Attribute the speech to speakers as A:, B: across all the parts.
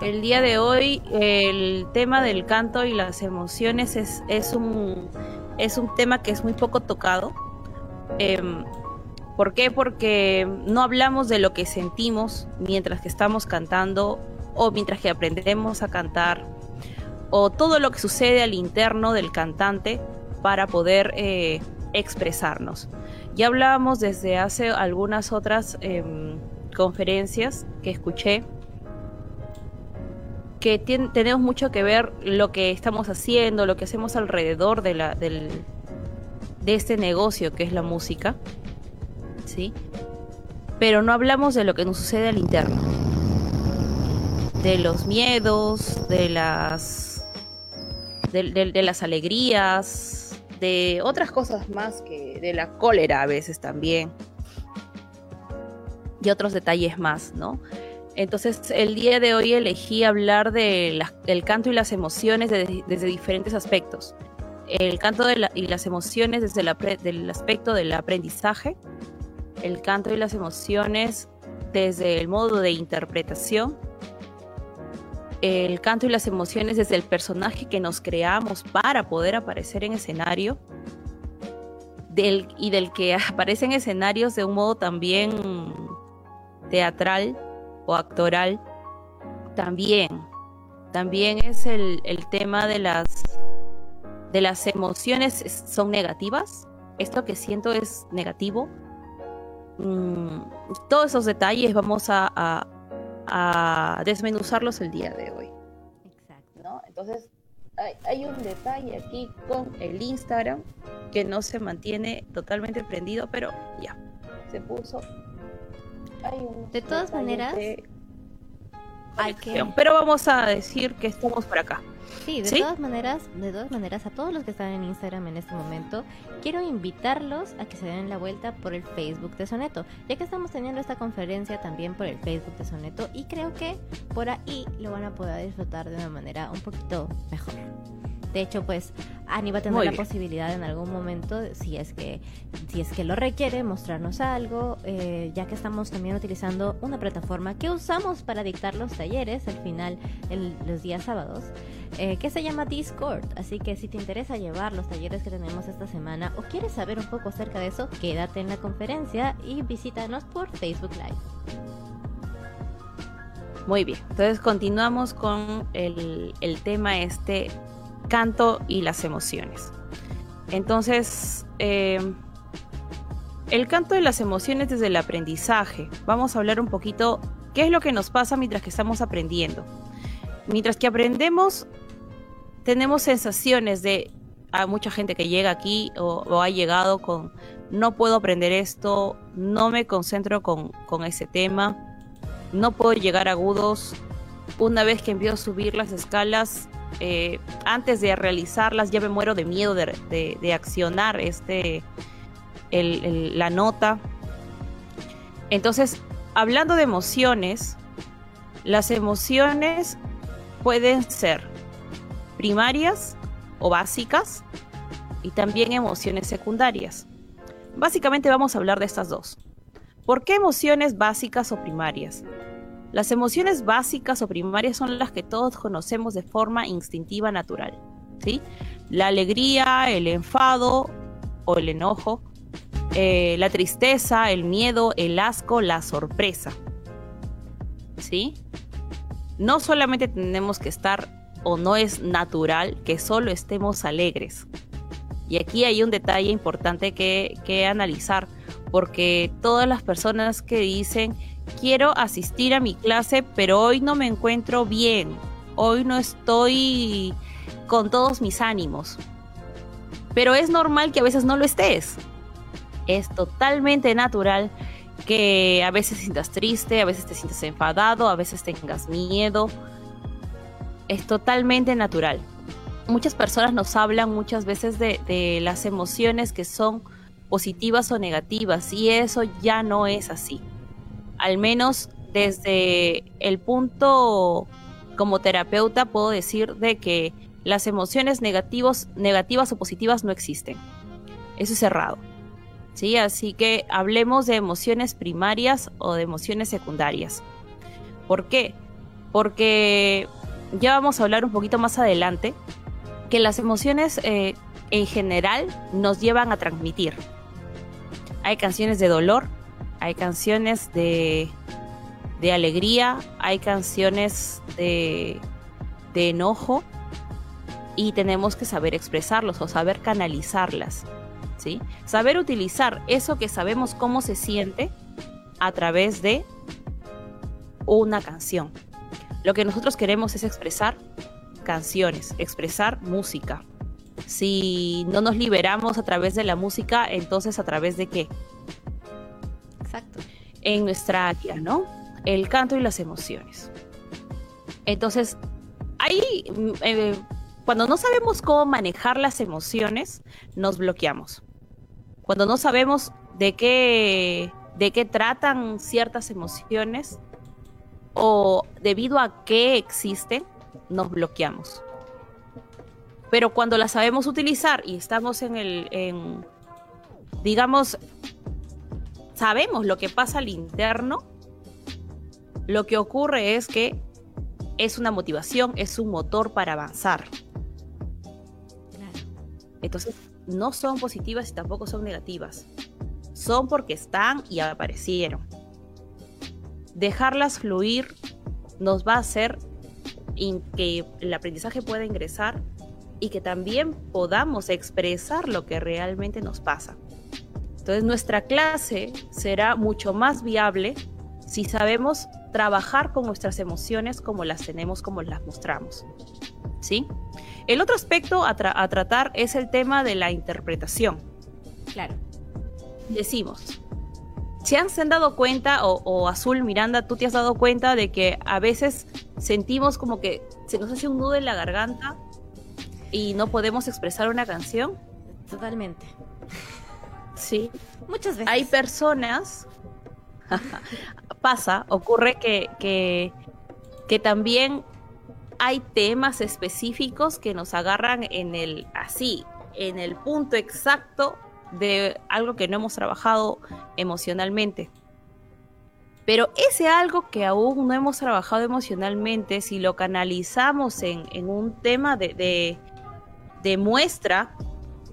A: El día de hoy el tema del canto y las emociones es, es, un, es un tema que es muy poco tocado. Em, ¿Por qué? Porque no hablamos de lo que sentimos mientras que estamos cantando o mientras que aprendemos a cantar o todo lo que sucede al interno del cantante para poder eh, expresarnos. Ya hablábamos desde hace algunas otras em, conferencias que escuché que tenemos mucho que ver lo que estamos haciendo, lo que hacemos alrededor de, la, del, de este negocio que es la música, ¿sí? Pero no hablamos de lo que nos sucede al interno, de los miedos, de las, de las alegrías, de otras cosas más que de la cólera a veces también y otros detalles más, ¿no? Entonces, el día de hoy elegí hablar del canto y las emociones desde diferentes aspectos. El canto y las emociones desde el aspecto del aprendizaje, el canto y las emociones desde el modo de interpretación, el canto y las emociones desde el personaje que nos creamos para poder aparecer en escenario, del, y del que aparece en escenarios de un modo también teatral o actoral, también, también es el, tema de las, de las emociones son negativas. Esto que siento es negativo. Mm, todos esos detalles vamos a, a, desmenuzarlos el día de hoy. Exacto. Entonces, hay, hay, un detalle aquí con el Instagram que no se mantiene totalmente prendido, pero ya, se puso
B: de todas maneras,
A: hay que... Pero vamos a decir que estamos por acá.
B: Sí, de todas maneras, de todas maneras, a todos los que están en Instagram en este momento, quiero invitarlos a que se den la vuelta por el Facebook de Soneto, ya que estamos teniendo esta conferencia también por el Facebook de Soneto y creo que por ahí lo van a poder disfrutar de una manera un poquito mejor. De hecho, pues Ani va a tener la posibilidad en algún momento, si es que, si es que lo requiere, mostrarnos algo, eh, ya que estamos también utilizando una plataforma que usamos para dictar los talleres al final, los días sábados, eh, que se llama Discord. Así que si te interesa llevar los talleres que tenemos esta semana o quieres saber un poco acerca de eso, quédate en la conferencia y visítanos por Facebook Live.
A: Muy bien, entonces continuamos con el, el tema este canto y las emociones. Entonces, eh, el canto y las emociones desde el aprendizaje. Vamos a hablar un poquito qué es lo que nos pasa mientras que estamos aprendiendo. Mientras que aprendemos, tenemos sensaciones de a mucha gente que llega aquí o, ha llegado con no puedo aprender esto, no me concentro con, con ese tema, no puedo llegar agudos. Una vez que empiezo a subir las escalas, eh, antes de realizarlas ya me muero de miedo de, accionar este, la nota. Entonces, hablando de emociones, las emociones pueden ser primarias o básicas y también emociones secundarias. Básicamente vamos a hablar de estas dos. ¿Por qué emociones básicas o primarias? Las emociones básicas o primarias son las que todos conocemos de forma instintiva natural. ¿sí? La alegría, el enfado o el enojo, eh, la tristeza, el miedo, el asco, la sorpresa. ¿Sí? No solamente tenemos que estar o no es natural que solo estemos alegres. Y aquí hay un detalle importante que, que analizar, porque todas las personas que dicen quiero asistir a mi clase, pero hoy no me encuentro bien, hoy no estoy con todos mis ánimos. Pero es normal que a veces no lo estés. Es totalmente natural que a veces sientas triste, a veces te sientas enfadado, a veces tengas miedo. Es totalmente natural. Muchas personas nos hablan muchas veces de, de las emociones que son positivas o negativas y eso ya no es así al menos desde el punto como terapeuta puedo decir de que las emociones negativos, negativas o positivas no existen. Eso es cerrado. ¿Sí? Así que hablemos de emociones primarias o de emociones secundarias. ¿Por qué? porque ya vamos a hablar un poquito más adelante que las emociones eh, en general nos llevan a transmitir. Hay canciones de dolor, hay canciones de, de alegría, hay canciones de, de enojo y tenemos que saber expresarlos o saber canalizarlas. ¿sí? Saber utilizar eso que sabemos cómo se siente a través de una canción. Lo que nosotros queremos es expresar canciones, expresar música. Si no nos liberamos a través de la música, entonces a través de qué?
B: Exacto.
A: En nuestra área, ¿no? El canto y las emociones. Entonces, ahí, mm, eh, cuando no sabemos cómo manejar las emociones, nos bloqueamos. Cuando no sabemos de qué, de qué tratan ciertas emociones o debido a qué existen, nos bloqueamos. Pero cuando las sabemos utilizar y estamos en el, en, digamos, sabemos lo que pasa al interno, lo que ocurre es que es una motivación, es un motor para avanzar. Entonces, no son positivas y tampoco son negativas. Son porque están y aparecieron. Dejarlas fluir nos va a hacer que el aprendizaje pueda ingresar y que también podamos expresar lo que realmente nos pasa. Entonces nuestra clase será mucho más viable si sabemos trabajar con nuestras emociones como las tenemos, como las mostramos. ¿Sí? El otro aspecto a, tratar es el tema de la interpretación.
B: Claro.
A: Decimos, ¿se han, se han dado cuenta, o, o, Azul Miranda, tú te has dado cuenta de que a veces sentimos como que se nos hace un nudo en la garganta y no podemos expresar una canción?
B: Totalmente.
A: Sí.
B: Muchas veces.
A: Hay personas, pasa, ocurre que, que, que también hay temas específicos que nos agarran en el así, en el punto exacto de algo que no hemos trabajado emocionalmente. Pero ese algo que aún no hemos trabajado emocionalmente, si lo canalizamos en, en un tema de, de, de muestra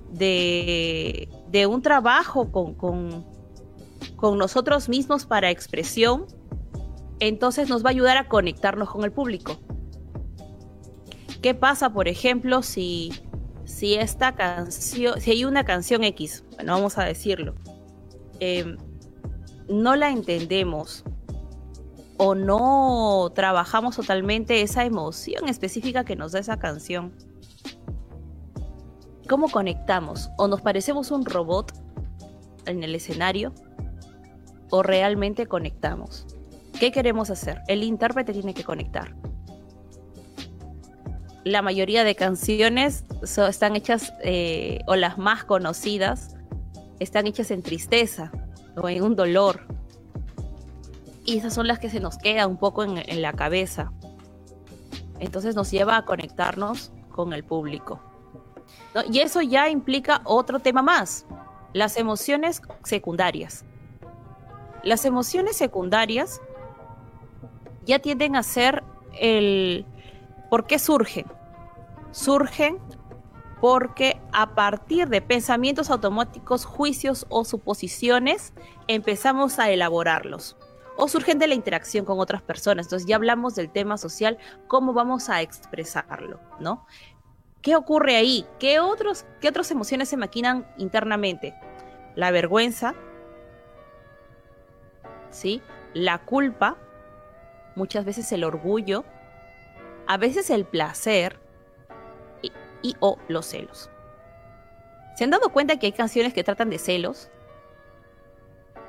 A: de, de, un trabajo con, con, con nosotros mismos para expresión, entonces nos va a ayudar a conectarnos con el público. ¿Qué pasa, por ejemplo, si, si esta canción, si hay una canción X, bueno, vamos a decirlo, eh, no la entendemos o no trabajamos totalmente esa emoción específica que nos da esa canción? ¿Cómo conectamos? ¿O nos parecemos un robot en el escenario? ¿O realmente conectamos? ¿Qué queremos hacer? El intérprete tiene que conectar la mayoría de canciones están hechas, eh, o las más conocidas, están hechas en tristeza o en un dolor. Y esas son las que se nos quedan un poco en, la cabeza. Entonces nos lleva a conectarnos con el público. Y eso ya implica otro tema más, las emociones secundarias. Las emociones secundarias ya tienden a ser el, ¿Por qué surgen? Surgen porque a partir de pensamientos automáticos, juicios o suposiciones, empezamos a elaborarlos. O surgen de la interacción con otras personas. Entonces ya hablamos del tema social, cómo vamos a expresarlo, ¿no? ¿Qué ocurre ahí? ¿Qué, otros, qué otras emociones se maquinan internamente? La vergüenza, ¿sí? La culpa, muchas veces el orgullo, a veces el placer y, o los celos. ¿Se han dado cuenta que hay canciones que tratan de celos?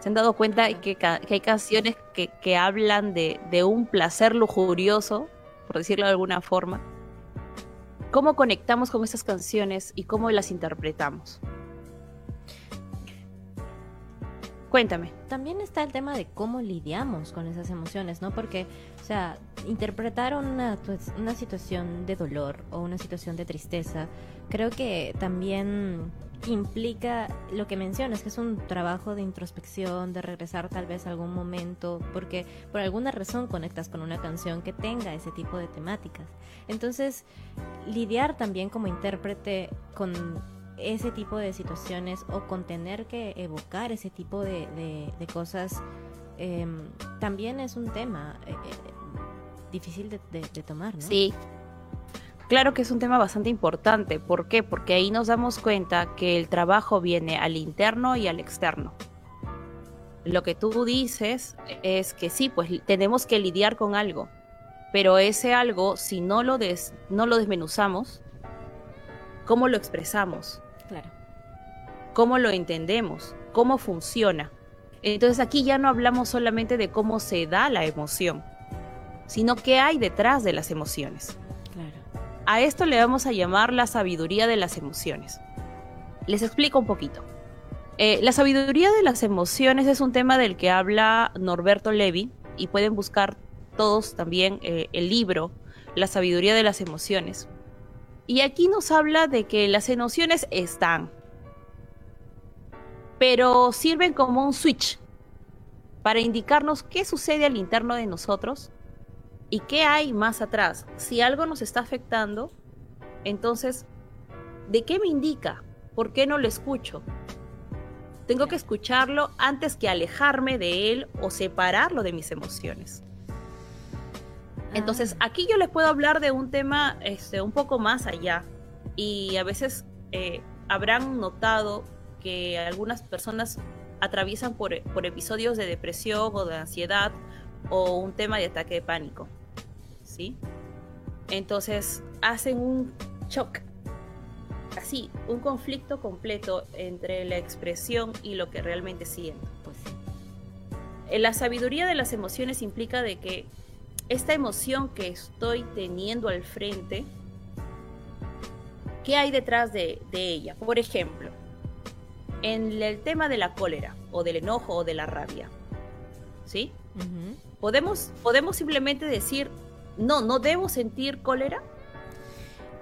A: ¿Se han dado cuenta que, que hay canciones que, que hablan de, de, un placer lujurioso, por decirlo de alguna forma? ¿Cómo conectamos con esas canciones y cómo las interpretamos? Cuéntame.
B: También está el tema de cómo lidiamos con esas emociones, ¿no? Porque O sea, interpretar una, una situación de dolor o una situación de tristeza, creo que también implica lo que mencionas, que es un trabajo de introspección, de regresar tal vez a algún momento, porque por alguna razón conectas con una canción que tenga ese tipo de temáticas. Entonces, lidiar también como intérprete con ese tipo de situaciones o con tener que evocar ese tipo de, cosas em, también es un tema eh, difícil de, de tomar, ¿no?
A: Sí, Claro que es un tema bastante importante. ¿Por qué? Porque ahí nos damos cuenta que el trabajo viene al interno y al externo. Lo que tú dices es que sí, pues tenemos que lidiar con algo, pero ese algo, si no lo, no lo desmenuzamos, ¿cómo lo expresamos?
B: Claro.
A: ¿Cómo lo entendemos? ¿Cómo funciona? Entonces aquí ya no hablamos solamente de cómo se da la emoción, sino qué hay detrás de las emociones. A esto le vamos a llamar la sabiduría de las emociones. Les explico un poquito. Eh, la sabiduría de las emociones es un tema del que habla Norberto Levi y pueden buscar todos también eh, el libro La sabiduría de las emociones. Y aquí nos habla de que las emociones están, pero sirven como un switch para indicarnos qué sucede al interno de nosotros ¿Y qué hay más atrás? Si algo nos está afectando, entonces, ¿de qué me indica? ¿Por qué no lo escucho? Tengo que escucharlo antes que alejarme de él o separarlo de mis emociones. Entonces, ah. aquí yo les puedo hablar de un tema este, un poco más allá. Y a veces eh, habrán notado que algunas personas atraviesan por, por episodios de depresión o de ansiedad o un tema de ataque de pánico. ¿Sí? Entonces hacen un shock, así, un conflicto completo entre la expresión y lo que realmente sienten. Pues. La sabiduría de las emociones implica de que esta emoción que estoy teniendo al frente, ¿qué hay detrás de, ella? Por ejemplo, en el tema de la cólera o del enojo o de la rabia, ¿sí? podemos, podemos simplemente decir, no, no debo sentir cólera.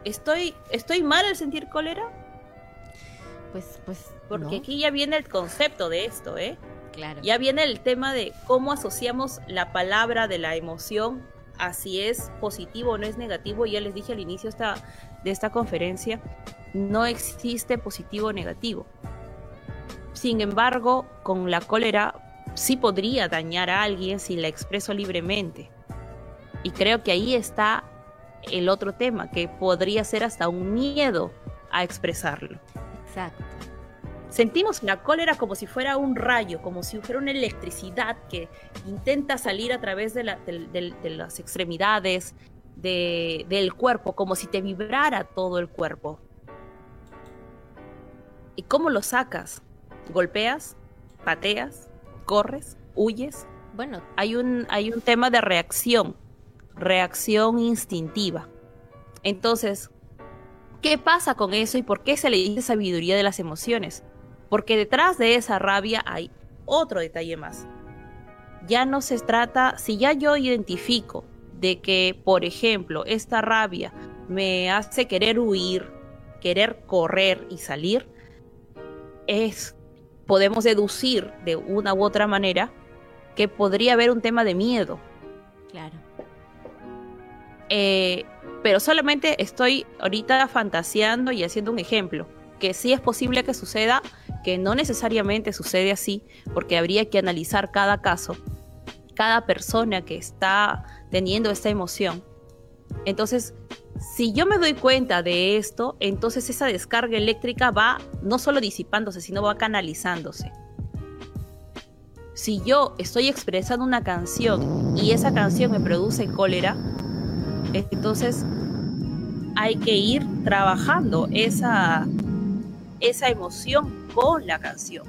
A: ¿Estoy, estoy mal al sentir cólera?
B: Pues, pues.
A: Porque aquí ya viene el concepto de esto, ¿eh?
B: Claro.
A: Ya viene el tema de cómo asociamos la palabra de la emoción a si es positivo o no es negativo. Ya les dije al inicio esta, de esta conferencia, no existe positivo o negativo. Sin embargo, con la cólera sí podría dañar a alguien si la expreso libremente. Y creo que ahí está el otro tema, que podría ser hasta un miedo a expresarlo.
B: Exacto.
A: Sentimos la cólera como si fuera un rayo, como si fuera una electricidad que intenta salir a través de, las extremidades del cuerpo, como si te vibrara todo el cuerpo. ¿Y cómo lo sacas? ¿Golpeas? ¿Pateas? corres, huyes.
B: Bueno,
A: hay un, hay un tema de reacción, reacción instintiva. Entonces, ¿qué pasa con eso y por qué se le dice sabiduría de las emociones? Porque detrás de esa rabia hay otro detalle más. Ya no se trata, si ya yo identifico de que, por ejemplo, esta rabia me hace querer huir, querer correr y salir, es podemos deducir de una u otra manera que podría haber un tema de miedo.
B: Claro.
A: Eh, pero solamente estoy ahorita fantaseando y haciendo un ejemplo, que sí es posible que suceda, que no necesariamente sucede así, porque habría que analizar cada caso, cada persona que está teniendo esta emoción. Entonces, si yo me doy cuenta de esto, entonces esa descarga eléctrica va no solo disipándose, sino va canalizándose. Si yo estoy expresando una canción y esa canción me produce cólera, entonces hay que ir trabajando esa, esa emoción con la canción,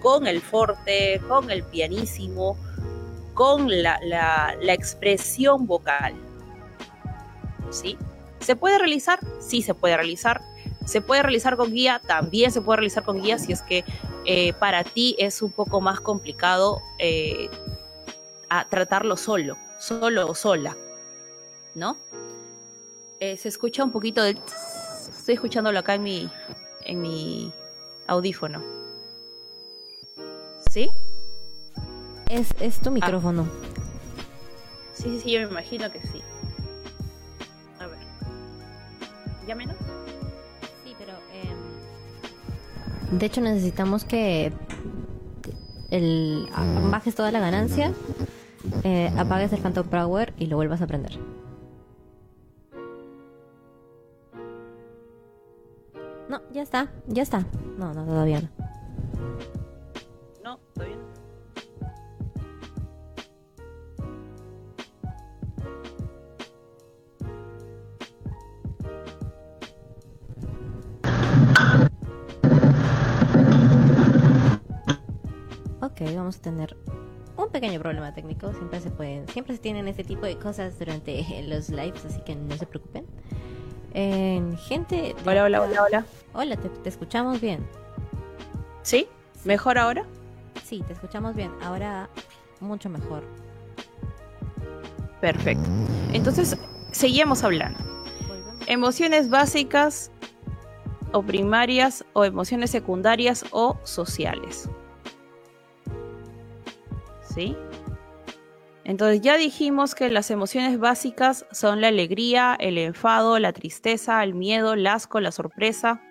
A: con el forte, con el pianísimo, con la, la expresión vocal. ¿sí? ¿Se puede realizar? Sí se puede realizar. ¿Se puede realizar con guía? También se puede realizar con guía si es que eh, para ti es un poco más complicado eh, tratarlo solo. solo o sola, ¿no? Eh, se escucha un poquito de... Estoy escuchándolo acá en mi, en mi audífono. ¿Sí?
B: Es, es tu ah. micrófono.
A: Sí, sí, sí, yo me imagino que sí. A ver. ¿Ya menos?
B: Sí, pero... Em, de hecho necesitamos que el, bajes toda la ganancia, eh, apagues el Phantom Power y lo vuelvas a prender. Está, ya está. No, no, todavía no.
A: No, todavía no.
B: Ok, vamos a tener un pequeño problema técnico. Siempre se pueden, siempre se tienen este tipo de cosas durante los lives, así que no se preocupen. Gente.
A: Hola, hola, hola, hola.
B: Hola, te, escuchamos bien.
A: ¿Sí? ¿Mejor ahora?
B: Sí, te escuchamos bien. Ahora mucho mejor.
A: Perfecto. Entonces, seguimos hablando. Emociones básicas o primarias o emociones secundarias o sociales. ¿Sí? Entonces ya dijimos que las emociones básicas son la alegría, el enfado, la tristeza, el miedo, el asco, la sorpresa,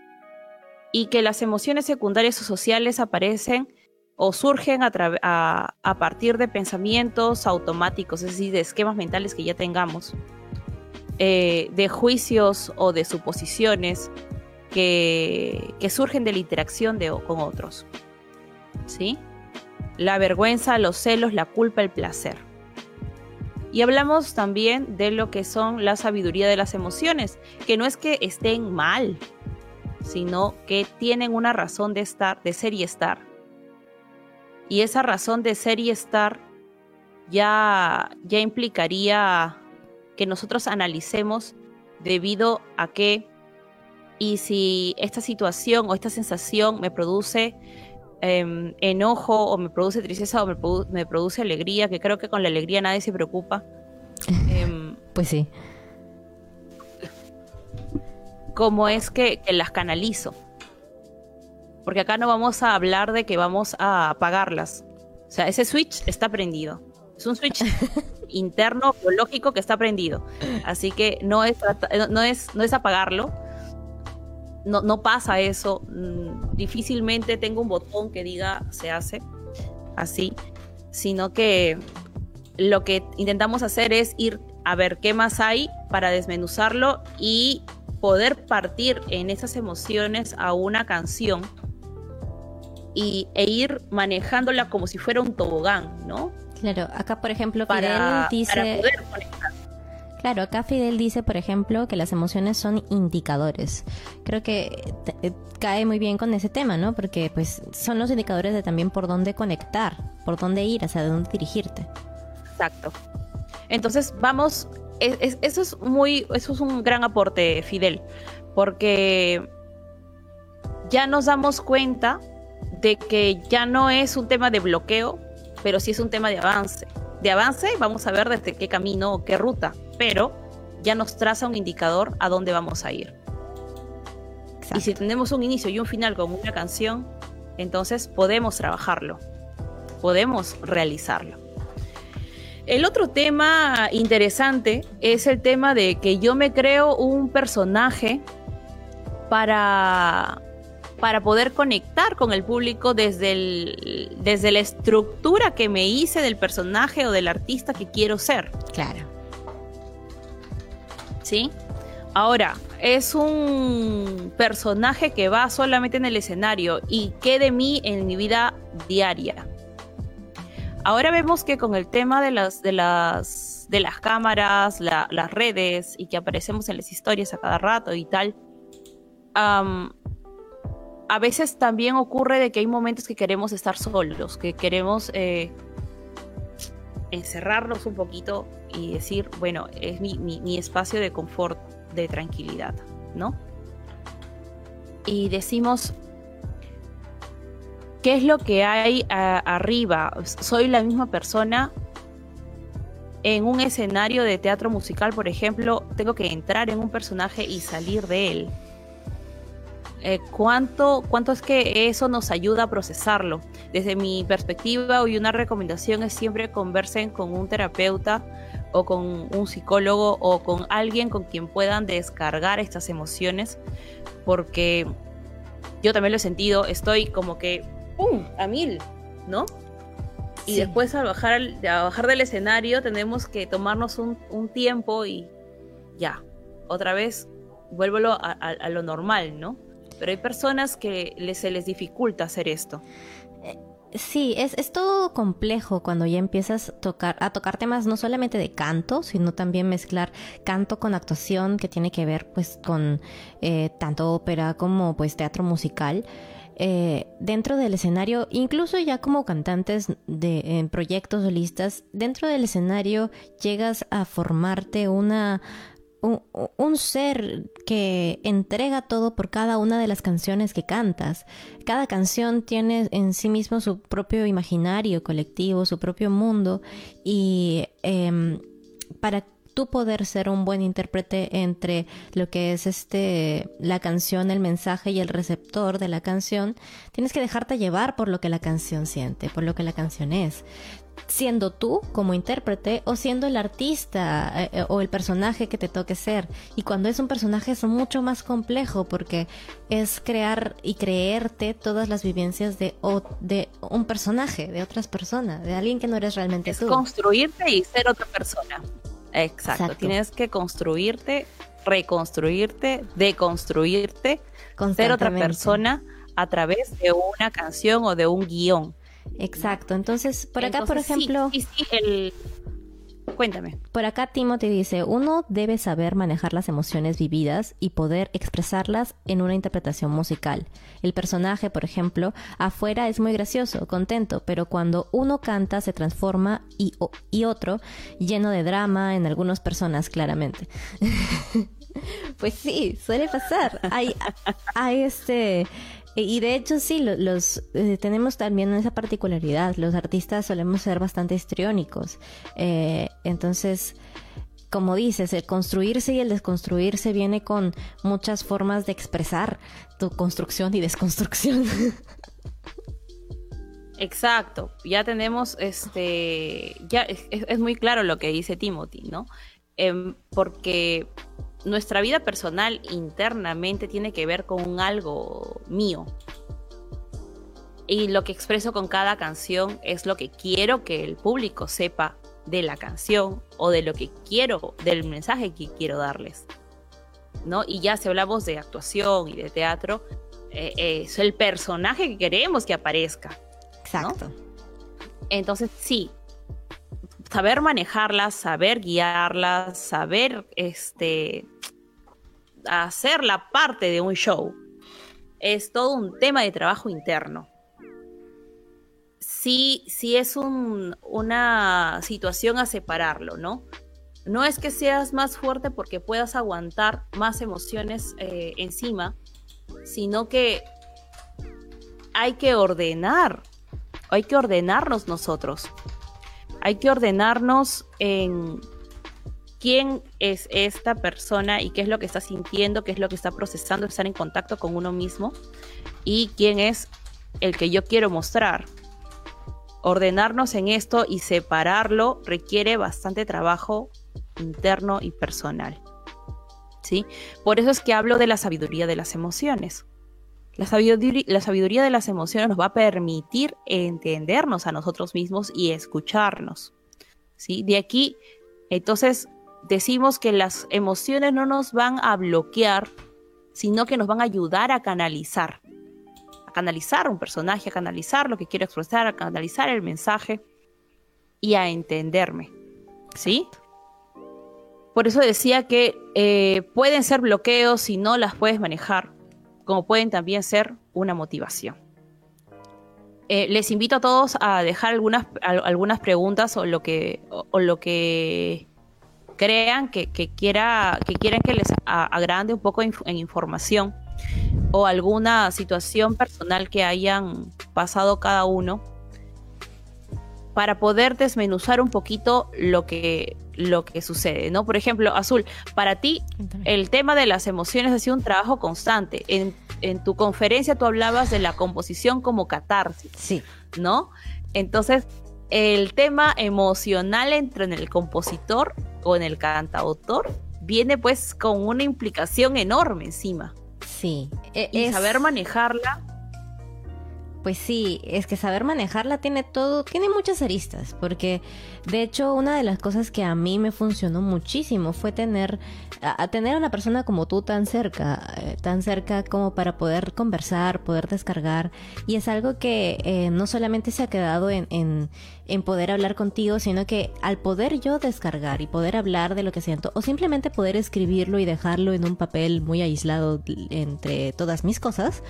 A: y que las emociones secundarias o sociales aparecen o surgen a, partir de pensamientos automáticos, es decir, de esquemas mentales que ya tengamos, eh, de juicios o de suposiciones que, surgen de la interacción de, con otros. ¿Sí? La vergüenza, los celos, la culpa, el placer. Y hablamos también de lo que son la sabiduría de las emociones, que no es que estén mal, sino que tienen una razón de estar, de ser y estar. Y esa razón de ser y estar ya, ya implicaría que nosotros analicemos debido a qué y si esta situación o esta sensación me produce em, enojo o me produce tristeza o me, produce alegría, que creo que con la alegría nadie se preocupa.
B: Em, pues sí
A: cómo es que, las canalizo. Porque acá no vamos a hablar de que vamos a apagarlas. O sea, ese switch está prendido. Es un switch interno, biológico que está prendido. Así que no es, no es, no es apagarlo. No, no pasa eso. Mm, difícilmente tengo un botón que diga se hace así. Sino que lo que intentamos hacer es ir a ver qué más hay para desmenuzarlo y poder partir en esas emociones a una canción y, e ir manejándola como si fuera un tobogán, ¿no?
B: Claro, acá por ejemplo Fidel dice... Claro, acá Fidel dice, por ejemplo, que las emociones son indicadores. Creo que eh, cae muy bien con ese tema, ¿no? Porque pues son los indicadores de también por dónde conectar, por dónde ir, hacia dónde dirigirte.
A: Exacto. Entonces vamos eso es muy, eso es un gran aporte, Fidel, porque ya nos damos cuenta de que ya no es un tema de bloqueo, pero sí es un tema de avance. De avance vamos a ver desde qué camino o qué ruta, pero ya nos traza un indicador a dónde vamos a ir. Y si tenemos un inicio y un final con una canción, entonces podemos trabajarlo, podemos realizarlo. El otro tema interesante es el tema de que yo me creo un personaje para, para poder conectar con el público desde, el, desde la estructura que me hice del personaje o del artista que quiero ser.
B: Claro.
A: Ahora, es un personaje que va solamente en el escenario y qué de mí en mi vida diaria. Ahora vemos que con el tema de las, de las, de las cámaras, las redes y que aparecemos en las historias a cada rato y tal, a veces también ocurre de que hay momentos que queremos estar solos, que queremos eh, encerrarnos un poquito y decir, bueno, es mi, mi espacio de confort, de tranquilidad, ¿no? Y decimos, ¿Qué es lo que hay arriba? ¿Soy la misma persona en un escenario de teatro musical, por ejemplo, tengo que entrar en un personaje y salir de él. Eh, ¿cuánto, ¿Cuánto es que eso nos ayuda a procesarlo? Desde mi perspectiva, hoy una recomendación es siempre conversen con un terapeuta o con un psicólogo o con alguien con quien puedan descargar estas emociones, porque yo también lo he sentido, estoy como que, ¡pum!, a mil, ¿no? Y después al bajar, bajar del escenario tenemos que tomarnos un, tiempo y ya, otra vez vuélvelo a, lo normal, ¿no? Pero hay personas que se les dificulta hacer esto.
B: Eh, sí, es, es, todo complejo cuando ya empiezas a tocar, temas no solamente de canto, sino también mezclar canto con actuación que tiene que ver pues con eh, tanto ópera como pues teatro musical. Eh, dentro del escenario, incluso ya como cantantes de en proyectos solistas, dentro del escenario llegas a formarte una un, ser que entrega todo por cada una de las canciones que cantas. Cada canción tiene en sí mismo su propio imaginario colectivo, su propio mundo y eh, para tú poder ser un buen intérprete entre lo que es este la canción, el mensaje y el receptor de la canción, tienes que dejarte llevar por lo que la canción siente, por lo que la canción es siendo tú como intérprete o siendo el artista eh, eh, o el personaje que te toque ser. Y cuando es un personaje es mucho más complejo porque es crear y creerte todas las vivencias de, de un personaje, de otras personas, de alguien que no eres realmente
A: es
B: tú.
A: Construirte y ser otra persona. Exacto. Tienes que construirte, reconstruirte, deconstruirte, ser otra persona a través de una canción o de un guion.
B: Exacto. Entonces, por acá, por ejemplo.
A: Sí, sí, el, Cuéntame.
B: Por acá Timothy dice, uno debe saber manejar las emociones vividas y poder expresarlas en una interpretación musical. El personaje, por ejemplo, afuera es muy gracioso, contento, pero cuando uno canta se transforma y, y otro lleno de drama en algunas personas, claramente. pues sí, suele pasar. Hay, hay este y de hecho sí, los, eh, tenemos también esa particularidad. Los artistas solemos ser bastante histriónicos. Eh, entonces, como dices, el construirse y el desconstruirse viene con muchas formas de expresar tu construcción y desconstrucción.
A: Exacto, ya tenemos, este, ya es, muy claro lo que dice Timothy, ¿no? Em, porque nuestra vida personal internamente tiene que ver con algo mío. Y lo que expreso con cada canción es lo que quiero que el público sepa de la canción o de lo que quiero, del mensaje que quiero darles. ¿No? Y ya si hablamos de actuación y de teatro, eh, es el personaje que queremos que aparezca.
B: Exacto.
A: Entonces, sí, saber manejarlas, saber guiarlas, saber este, hacer la parte de un show. Es todo un tema de trabajo interno. Sí, sí es una situación a separarlo, ¿no? No es que seas más fuerte porque puedas aguantar más emociones eh, encima, sino que hay que ordenar, hay que ordenarnos nosotros. Hay que ordenarnos en quién es esta persona y qué es lo que está sintiendo, qué es lo que está procesando, estar en contacto con uno mismo y quién es el que yo quiero mostrar. Ordenarnos en esto y separarlo requiere bastante trabajo interno y personal. ¿Sí? Por eso es que hablo de la sabiduría de las emociones. La sabiduría, de las emociones nos va a permitir entendernos a nosotros mismos y escucharnos. ¿Sí? De aquí, entonces, decimos que las emociones no nos van a bloquear, sino que nos van a ayudar a canalizar. A canalizar un personaje, a canalizar lo que quiero expresar, a canalizar el mensaje y a entenderme. ¿Sí? Por eso decía que eh, pueden ser bloqueos si no las puedes manejar, como pueden también ser una motivación. Eh, les invito a todos a dejar algunas, algunas preguntas o lo que, o lo que crean que, quiera, que quieren que les agrande un poco en información o alguna situación personal que hayan pasado cada uno. para poder desmenuzar un poquito lo que, lo que sucede, ¿no? Por ejemplo, Azul, para ti el tema de las emociones ha sido un trabajo constante. En, en tu conferencia tú hablabas de la composición como catarsis,
B: sí.
A: ¿no? Entonces, el tema emocional entre en el compositor o en el cantautor viene pues con una implicación enorme encima.
B: Sí.
A: E, y saber manejarla
B: pues sí, es que saber manejarla tiene todo, tiene muchas aristas, porque de hecho una de las cosas que a mí me funcionó muchísimo fue tener a, tener a una persona como tú tan cerca, eh, tan cerca como para poder conversar, poder descargar, y es algo que eh, no solamente se ha quedado en, en, en poder hablar contigo, sino que al poder yo descargar y poder hablar de lo que siento, o simplemente poder escribirlo y dejarlo en un papel muy aislado entre todas mis cosas,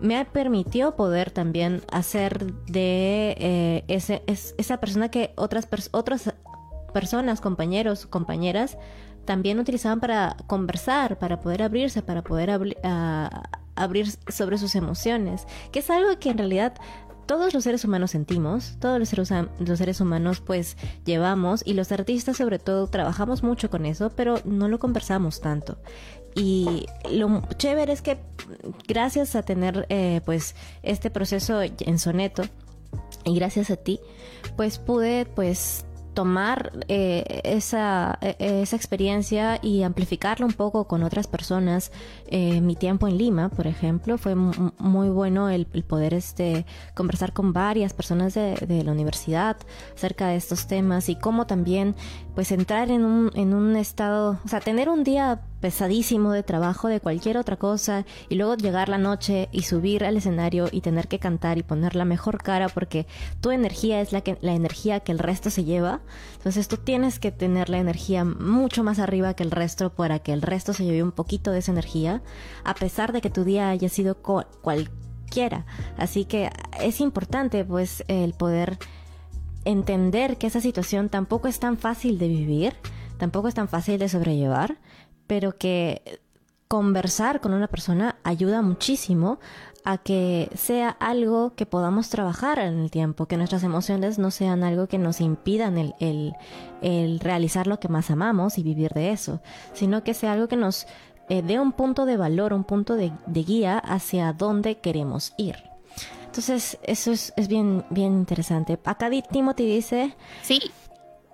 B: me permitió poder también hacer de eh, ese, esa persona que otras, otras personas, compañeros, compañeras, también utilizaban para conversar, para poder abrirse, para poder abrir sobre sus emociones, que es algo que en realidad todos los seres humanos sentimos, todos los seres, los seres, humanos pues llevamos y los artistas sobre todo trabajamos mucho con eso, pero no lo conversamos tanto. Y lo chévere es que gracias a tener eh, pues este proceso en soneto y gracias a ti pues pude pues tomar eh, esa, e, esa, experiencia y amplificarla un poco con otras personas. Eh, mi tiempo en Lima, por ejemplo, fue muy bueno el, poder este, conversar con varias personas de, de, la universidad acerca de estos temas y cómo también pues entrar en un, en un estado, o sea, tener un día pesadísimo de trabajo, de cualquier otra cosa, y luego llegar la noche y subir al escenario y tener que cantar y poner la mejor cara porque tu energía es la, que, la energía que el resto se lleva. Entonces tú tienes que tener la energía mucho más arriba que el resto para que el resto se lleve un poquito de esa energía, a pesar de que tu día haya sido cualquiera. Así que es importante pues el poder entender que esa situación tampoco es tan fácil de vivir, tampoco es tan fácil de sobrellevar, pero que conversar con una persona ayuda muchísimo a que sea algo que podamos trabajar en el tiempo, que nuestras emociones no sean algo que nos impidan el, el, realizar lo que más amamos y vivir de eso, sino que sea algo que nos eh, dé un punto de valor, un punto de, guía hacia dónde queremos ir. Entonces, eso es, es, bien, bien interesante. Acá Timothy dice...
A: Sí,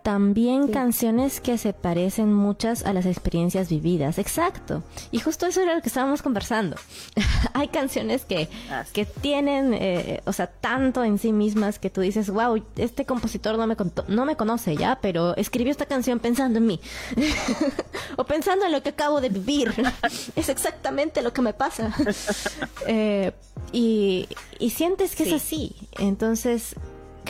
B: también canciones que se parecen muchas a las experiencias vividas. Exacto. Y justo eso era lo que estábamos conversando. Hay canciones que, que tienen, eh, o sea, tanto en sí mismas que tú dices, wow, este compositor no me, no me conoce ya, pero escribió esta canción pensando en mí. o pensando en lo que acabo de vivir. es exactamente lo que me pasa. Eh, y, y, sientes que es así. Entonces,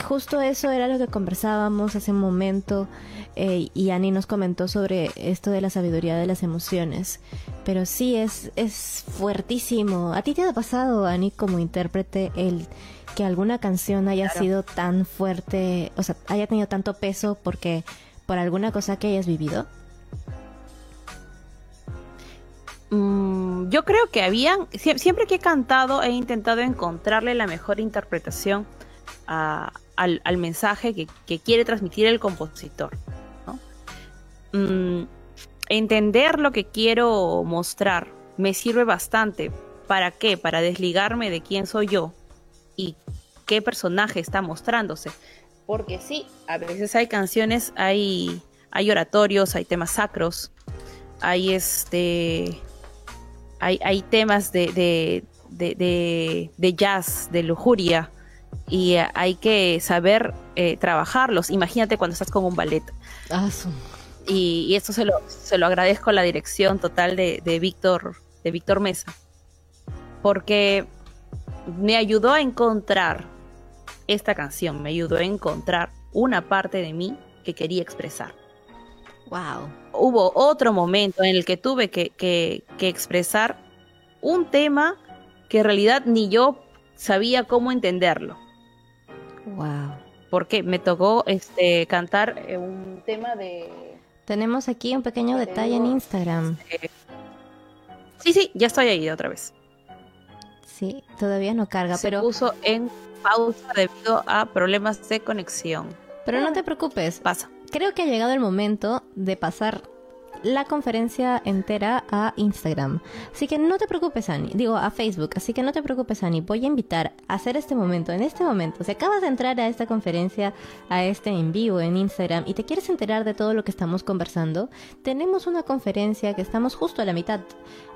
B: justo eso era lo que conversábamos hace un momento eh, y Ani nos comentó sobre esto de la sabiduría de las emociones. Pero sí, es, es fuertísimo. ¿A ti te ha pasado, Ani, como intérprete, el que alguna canción haya sido tan fuerte, o sea, haya tenido tanto peso porque por alguna cosa que hayas vivido?
A: Mm, yo creo que habían, siempre que he cantado he intentado encontrarle la mejor interpretación a, al, mensaje que, quiere transmitir el compositor. Mm, entender lo que quiero mostrar me sirve bastante. ¿Para qué? Para desligarme de quién soy yo y qué personaje está mostrándose. Porque sí, a veces hay canciones, hay, hay oratorios, hay temas sacros, hay este. Hay, hay temas de, de, de, de jazz, de lujuria, y hay que saber eh, trabajarlos. Imagínate cuando estás con un ballet.
B: Ah,
A: y, esto se lo, se lo agradezco a la dirección total de, de Víctor de Víctor Mesa, porque me ayudó a encontrar esta canción, me ayudó a encontrar una parte de mí que quería expresar.
B: Wow.
A: Hubo otro momento en el que tuve que, que, que expresar un tema que en realidad ni yo sabía cómo entenderlo.
B: Wow.
A: Porque me tocó este cantar eh, un tema de
B: Tenemos aquí un pequeño detalle en Instagram.
A: Este, sí, sí, ya estoy ahí otra vez.
B: Sí, todavía no carga,
A: Se
B: pero
A: puso en pausa debido a problemas de conexión.
B: Pero no te preocupes.
A: Pasa.
B: Creo que ha llegado el momento de pasar la conferencia entera a Instagram. Así que no te preocupes, Ani. Digo, a Facebook. Así que no te preocupes, Ani. Voy a invitar a hacer este momento, en este momento. Si acabas de entrar a esta conferencia, a este en vivo en Instagram y te quieres enterar de todo lo que estamos conversando, tenemos una conferencia que estamos justo a la mitad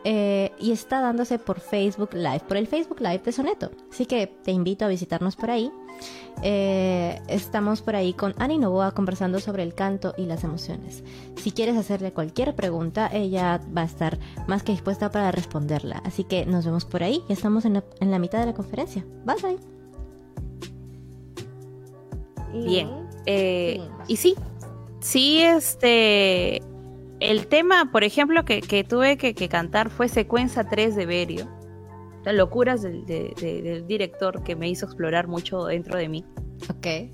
B: eh, y está dándose por Facebook Live, por el Facebook Live de Soneto. Así que te invito a visitarnos por ahí. Eh, estamos por ahí con Ani Novoa conversando sobre el canto y las emociones. Si quieres hacerle cualquier pregunta, ella va a estar más que dispuesta para responderla. Así que nos vemos por ahí y estamos en la, mitad de la conferencia. Bye bye.
A: Bien. Eh, y sí, sí, este. El tema, por ejemplo, que, tuve que, que, cantar fue Secuencia 3 de Berio las locuras del, del, director que me hizo explorar mucho dentro de mí.
B: Ok.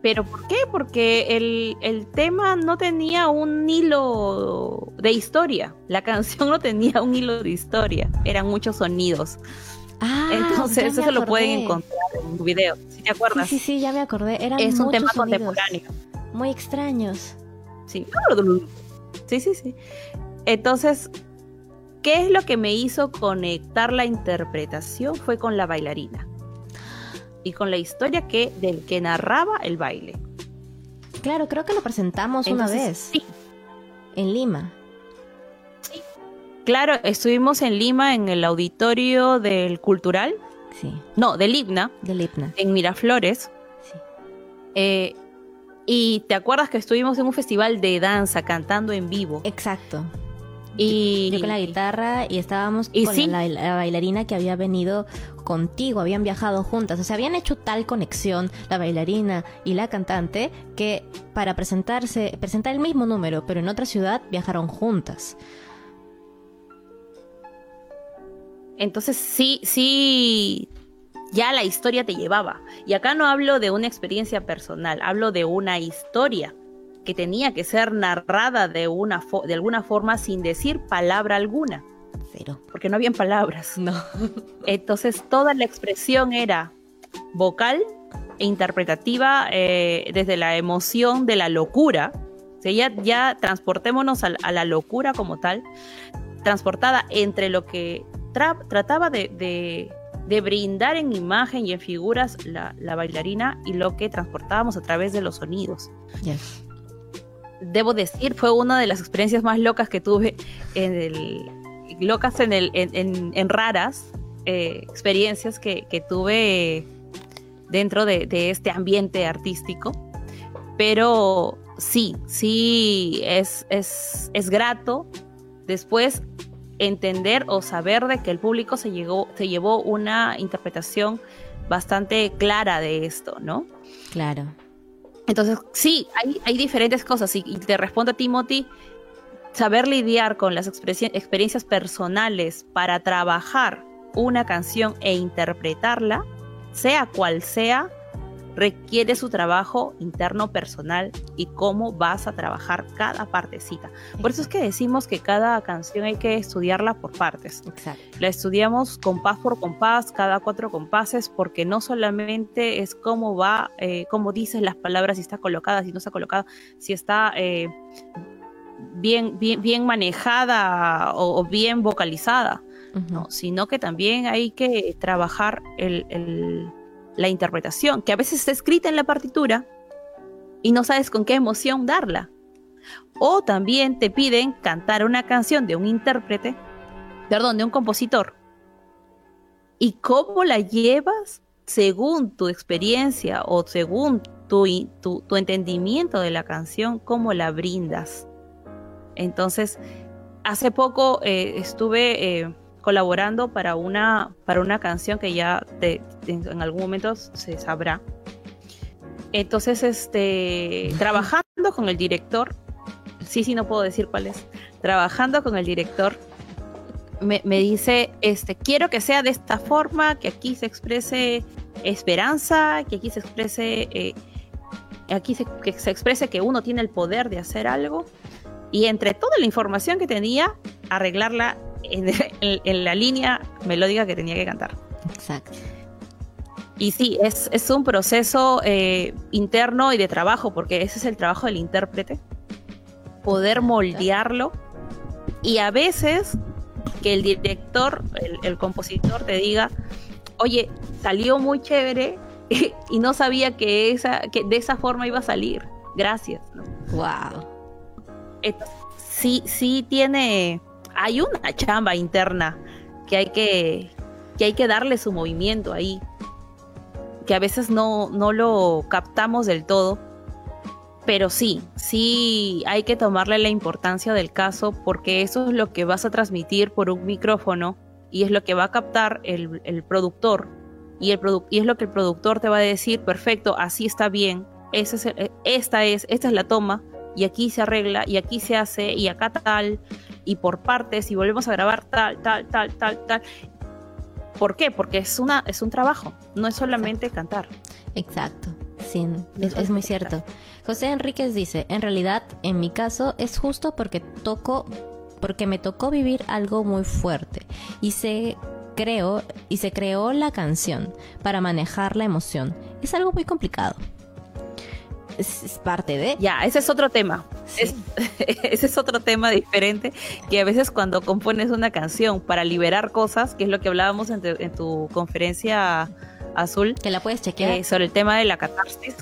A: ¿Pero por qué? Porque el, el, tema no tenía un hilo de historia. La canción no tenía un hilo de historia. Eran muchos sonidos. Ah, Entonces, eso lo pueden encontrar en un video. ¿Si te acuerdas?
B: Sí, sí, ya me acordé. Eran
A: es un tema contemporáneo.
B: Muy extraños.
A: Sí. Sí, sí, sí. Entonces, ¿Qué es lo que me hizo conectar la interpretación? Fue con la bailarina y con la historia que del que narraba el baile.
B: Claro, creo que lo presentamos una vez.
A: Sí.
B: En Lima.
A: Sí. Claro, estuvimos en Lima en el auditorio del Cultural.
B: Sí.
A: No, del IPNA.
B: Del IPNA.
A: En Miraflores.
B: Sí.
A: Eh, y te acuerdas que estuvimos en un festival de danza cantando en vivo.
B: Exacto.
A: Y
B: yo con la guitarra y estábamos con la, bailarina que había venido contigo, habían viajado juntas, o sea, habían hecho tal conexión la bailarina y la cantante que para presentarse, presentar el mismo número, pero en otra ciudad viajaron juntas.
A: Entonces sí, sí, ya la historia te llevaba. Y acá no hablo de una experiencia personal, hablo de una historia que tenía que ser narrada de, una de alguna forma sin decir palabra alguna.
B: Cero.
A: Porque no habían palabras.
B: No.
A: Entonces toda la expresión era vocal e interpretativa eh, desde la emoción de la locura. O sea, ya, ya transportémonos a, la locura como tal, transportada entre lo que trataba de, brindar en imagen y en figuras la, bailarina y lo que transportábamos a través de los sonidos. Debo decir, fue una de las experiencias más locas que tuve en el, locas en el, en, raras eh, experiencias que, tuve dentro de, este ambiente artístico. Pero sí, sí es, es, es grato. Después entender o saber de que el público se, llegó, se llevó una interpretación bastante clara de esto, ¿no?
B: Claro.
A: Entonces, sí, hay, hay diferentes cosas. Y, te respondo a Timothy, saber lidiar con las experiencias personales para trabajar una canción e interpretarla, sea cual sea, requiere su trabajo interno personal y cómo vas a trabajar cada partecita. Por eso es que decimos que cada canción hay que estudiarla por partes.
B: Exacto.
A: La estudiamos compás por compás, cada cuatro compases, porque no solamente es cómo va, eh, cómo dices las palabras, si está colocada, si no está colocada, si está eh, bien, bien, bien manejada o, bien vocalizada. sino que también hay que trabajar el, la interpretación, que a veces está escrita en la partitura y no sabes con qué emoción darla. O también te piden cantar una canción de un intérprete, perdón, de un compositor. ¿Y cómo la llevas según tu experiencia o según tu, tu, entendimiento de la canción, cómo la brindas? Entonces, hace poco eh, estuve... Eh, colaborando para una, para una canción que ya en algún momento se sabrá. Entonces, este, trabajando con el director, sí, sí, no puedo decir cuál es, trabajando con el director, me, dice, este, quiero que sea de esta forma, que aquí se exprese esperanza, que aquí se exprese, eh, aquí que se exprese que uno tiene el poder de hacer algo. Y entre toda la información que tenía, arreglarla en, la línea melódica que tenía que cantar.
B: Exacto.
A: Y sí, es, es un proceso eh, interno y de trabajo, porque ese es el trabajo del intérprete, poder moldearlo y a veces que el director, el, compositor te diga, oye, salió muy chévere y no sabía que, esa, que de esa forma iba a salir. Gracias.
B: Wow.
A: sí, sí tiene, hay una chamba interna que hay que, que hay que darle su movimiento ahí que a veces no, no lo captamos del todo, pero sí, sí hay que tomarle la importancia del caso porque eso es lo que vas a transmitir por un micrófono y es lo que va a captar el, productor. Y, el y es lo que el productor te va a decir, perfecto, así está bien, esta es, esta es la toma y aquí se arregla y aquí se hace y acá tal y por partes y volvemos a grabar tal, tal, tal, tal, tal. ¿Por qué? Porque es, una, es un trabajo, no es solamente cantar.
B: Exacto, sí, es, muy cierto. José Enríquez dice, en realidad, en mi caso, es justo porque toco, porque me tocó vivir algo muy fuerte y se creó, y se creó la canción para manejar la emoción. Es algo muy complicado es, parte de.
A: Ya, ese es otro tema. ese es otro tema diferente que a veces cuando compones una canción para liberar cosas, que es lo que hablábamos en, tu conferencia azul.
B: Que la puedes chequear.
A: Eh, sobre el tema de la catarsis.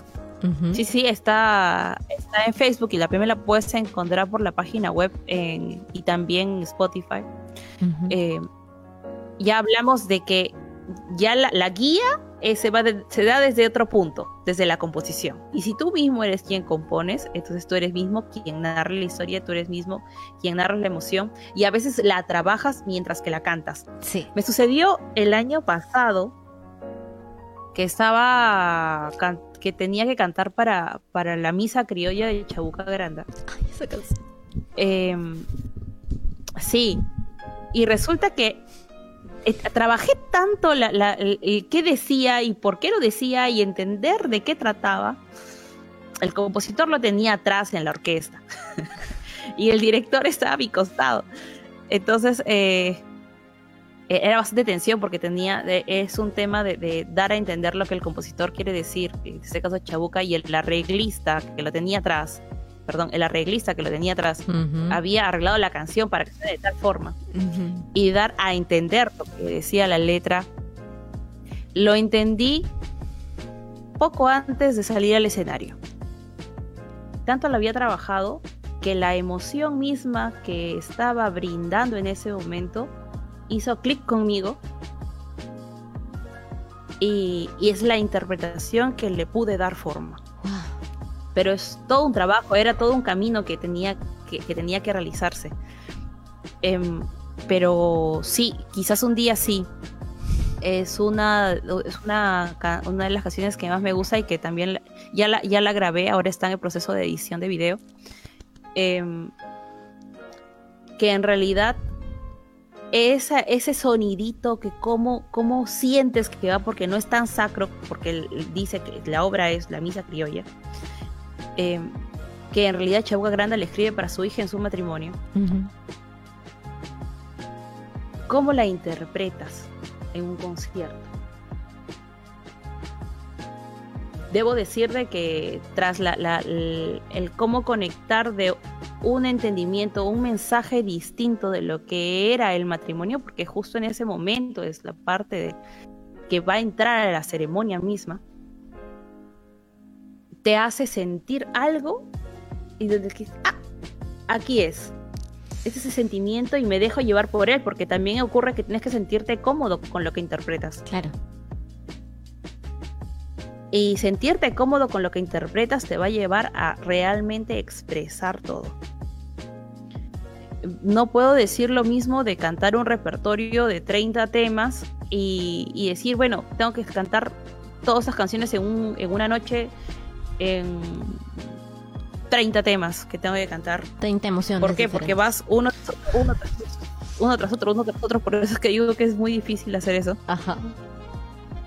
A: Sí, sí, está, está en Facebook y la primera la puedes encontrar por la página web y también Spotify. Eh, ya hablamos de que ya la guía eh, se, va se da desde otro punto, desde la composición. Y si tú mismo eres quien compones, entonces tú eres mismo quien narra la historia, tú eres mismo quien narra la emoción y a veces la trabajas mientras que la cantas.
B: Sí.
A: Me sucedió el año pasado que estaba que tenía que cantar para, para la misa criolla de Chabuca Granda.
B: Ay, esa canción.
A: Em, sí. Y resulta que eh, trabajé tanto la, el, qué decía y por qué lo decía y entender de qué trataba. El compositor lo tenía atrás en la orquesta y el director estaba a mi costado. Entonces eh, e, era bastante tensión porque tenía es un tema de, dar a entender lo que el compositor quiere decir, en este caso Chabuca y el arreglista que lo tenía atrás perdón, el arreglista que lo tenía atrás, había arreglado la canción para que sea de tal forma y dar a entender lo que decía la letra. Lo entendí poco antes de salir al escenario. Tanto lo había trabajado que la emoción misma que estaba brindando en ese momento hizo clic conmigo y, y, es la interpretación que le pude dar forma pero es todo un trabajo, era todo un camino que tenía que, tenía que realizarse. Em, pero sí, quizás un día sí. Es una, es una, una de las canciones que más me gusta y que también ya la, ya la grabé, ahora está en el proceso de edición de video. Em, que en realidad esa, ese sonidito que cómo, cómo sientes que va, porque no es tan sacro, porque dice que la obra es la misa criolla, Em, que en realidad Chabuca Granda le escribe para su hija en su matrimonio. ¿Cómo la interpretas en un concierto? Debo decirle que tras el, el cómo conectar de un entendimiento, un mensaje distinto de lo que era el matrimonio, porque justo en ese momento es la parte de, que va a entrar a la ceremonia misma, te hace sentir algo y donde que, ah, aquí es. Es ese sentimiento y me dejo llevar por él, porque también ocurre que tienes que sentirte cómodo con lo que interpretas.
B: Claro.
A: Y sentirte cómodo con lo que interpretas te va a llevar a realmente expresar todo. No puedo decir lo mismo de cantar un repertorio de 30 temas y, decir, bueno, tengo que cantar todas esas canciones en, en una noche en 30 temas que tengo que cantar.
B: 30 emociones.
A: ¿Por qué? Porque vas uno, uno, uno tras otro, uno tras otro, por eso es que digo que es muy difícil hacer eso.
B: Ajá.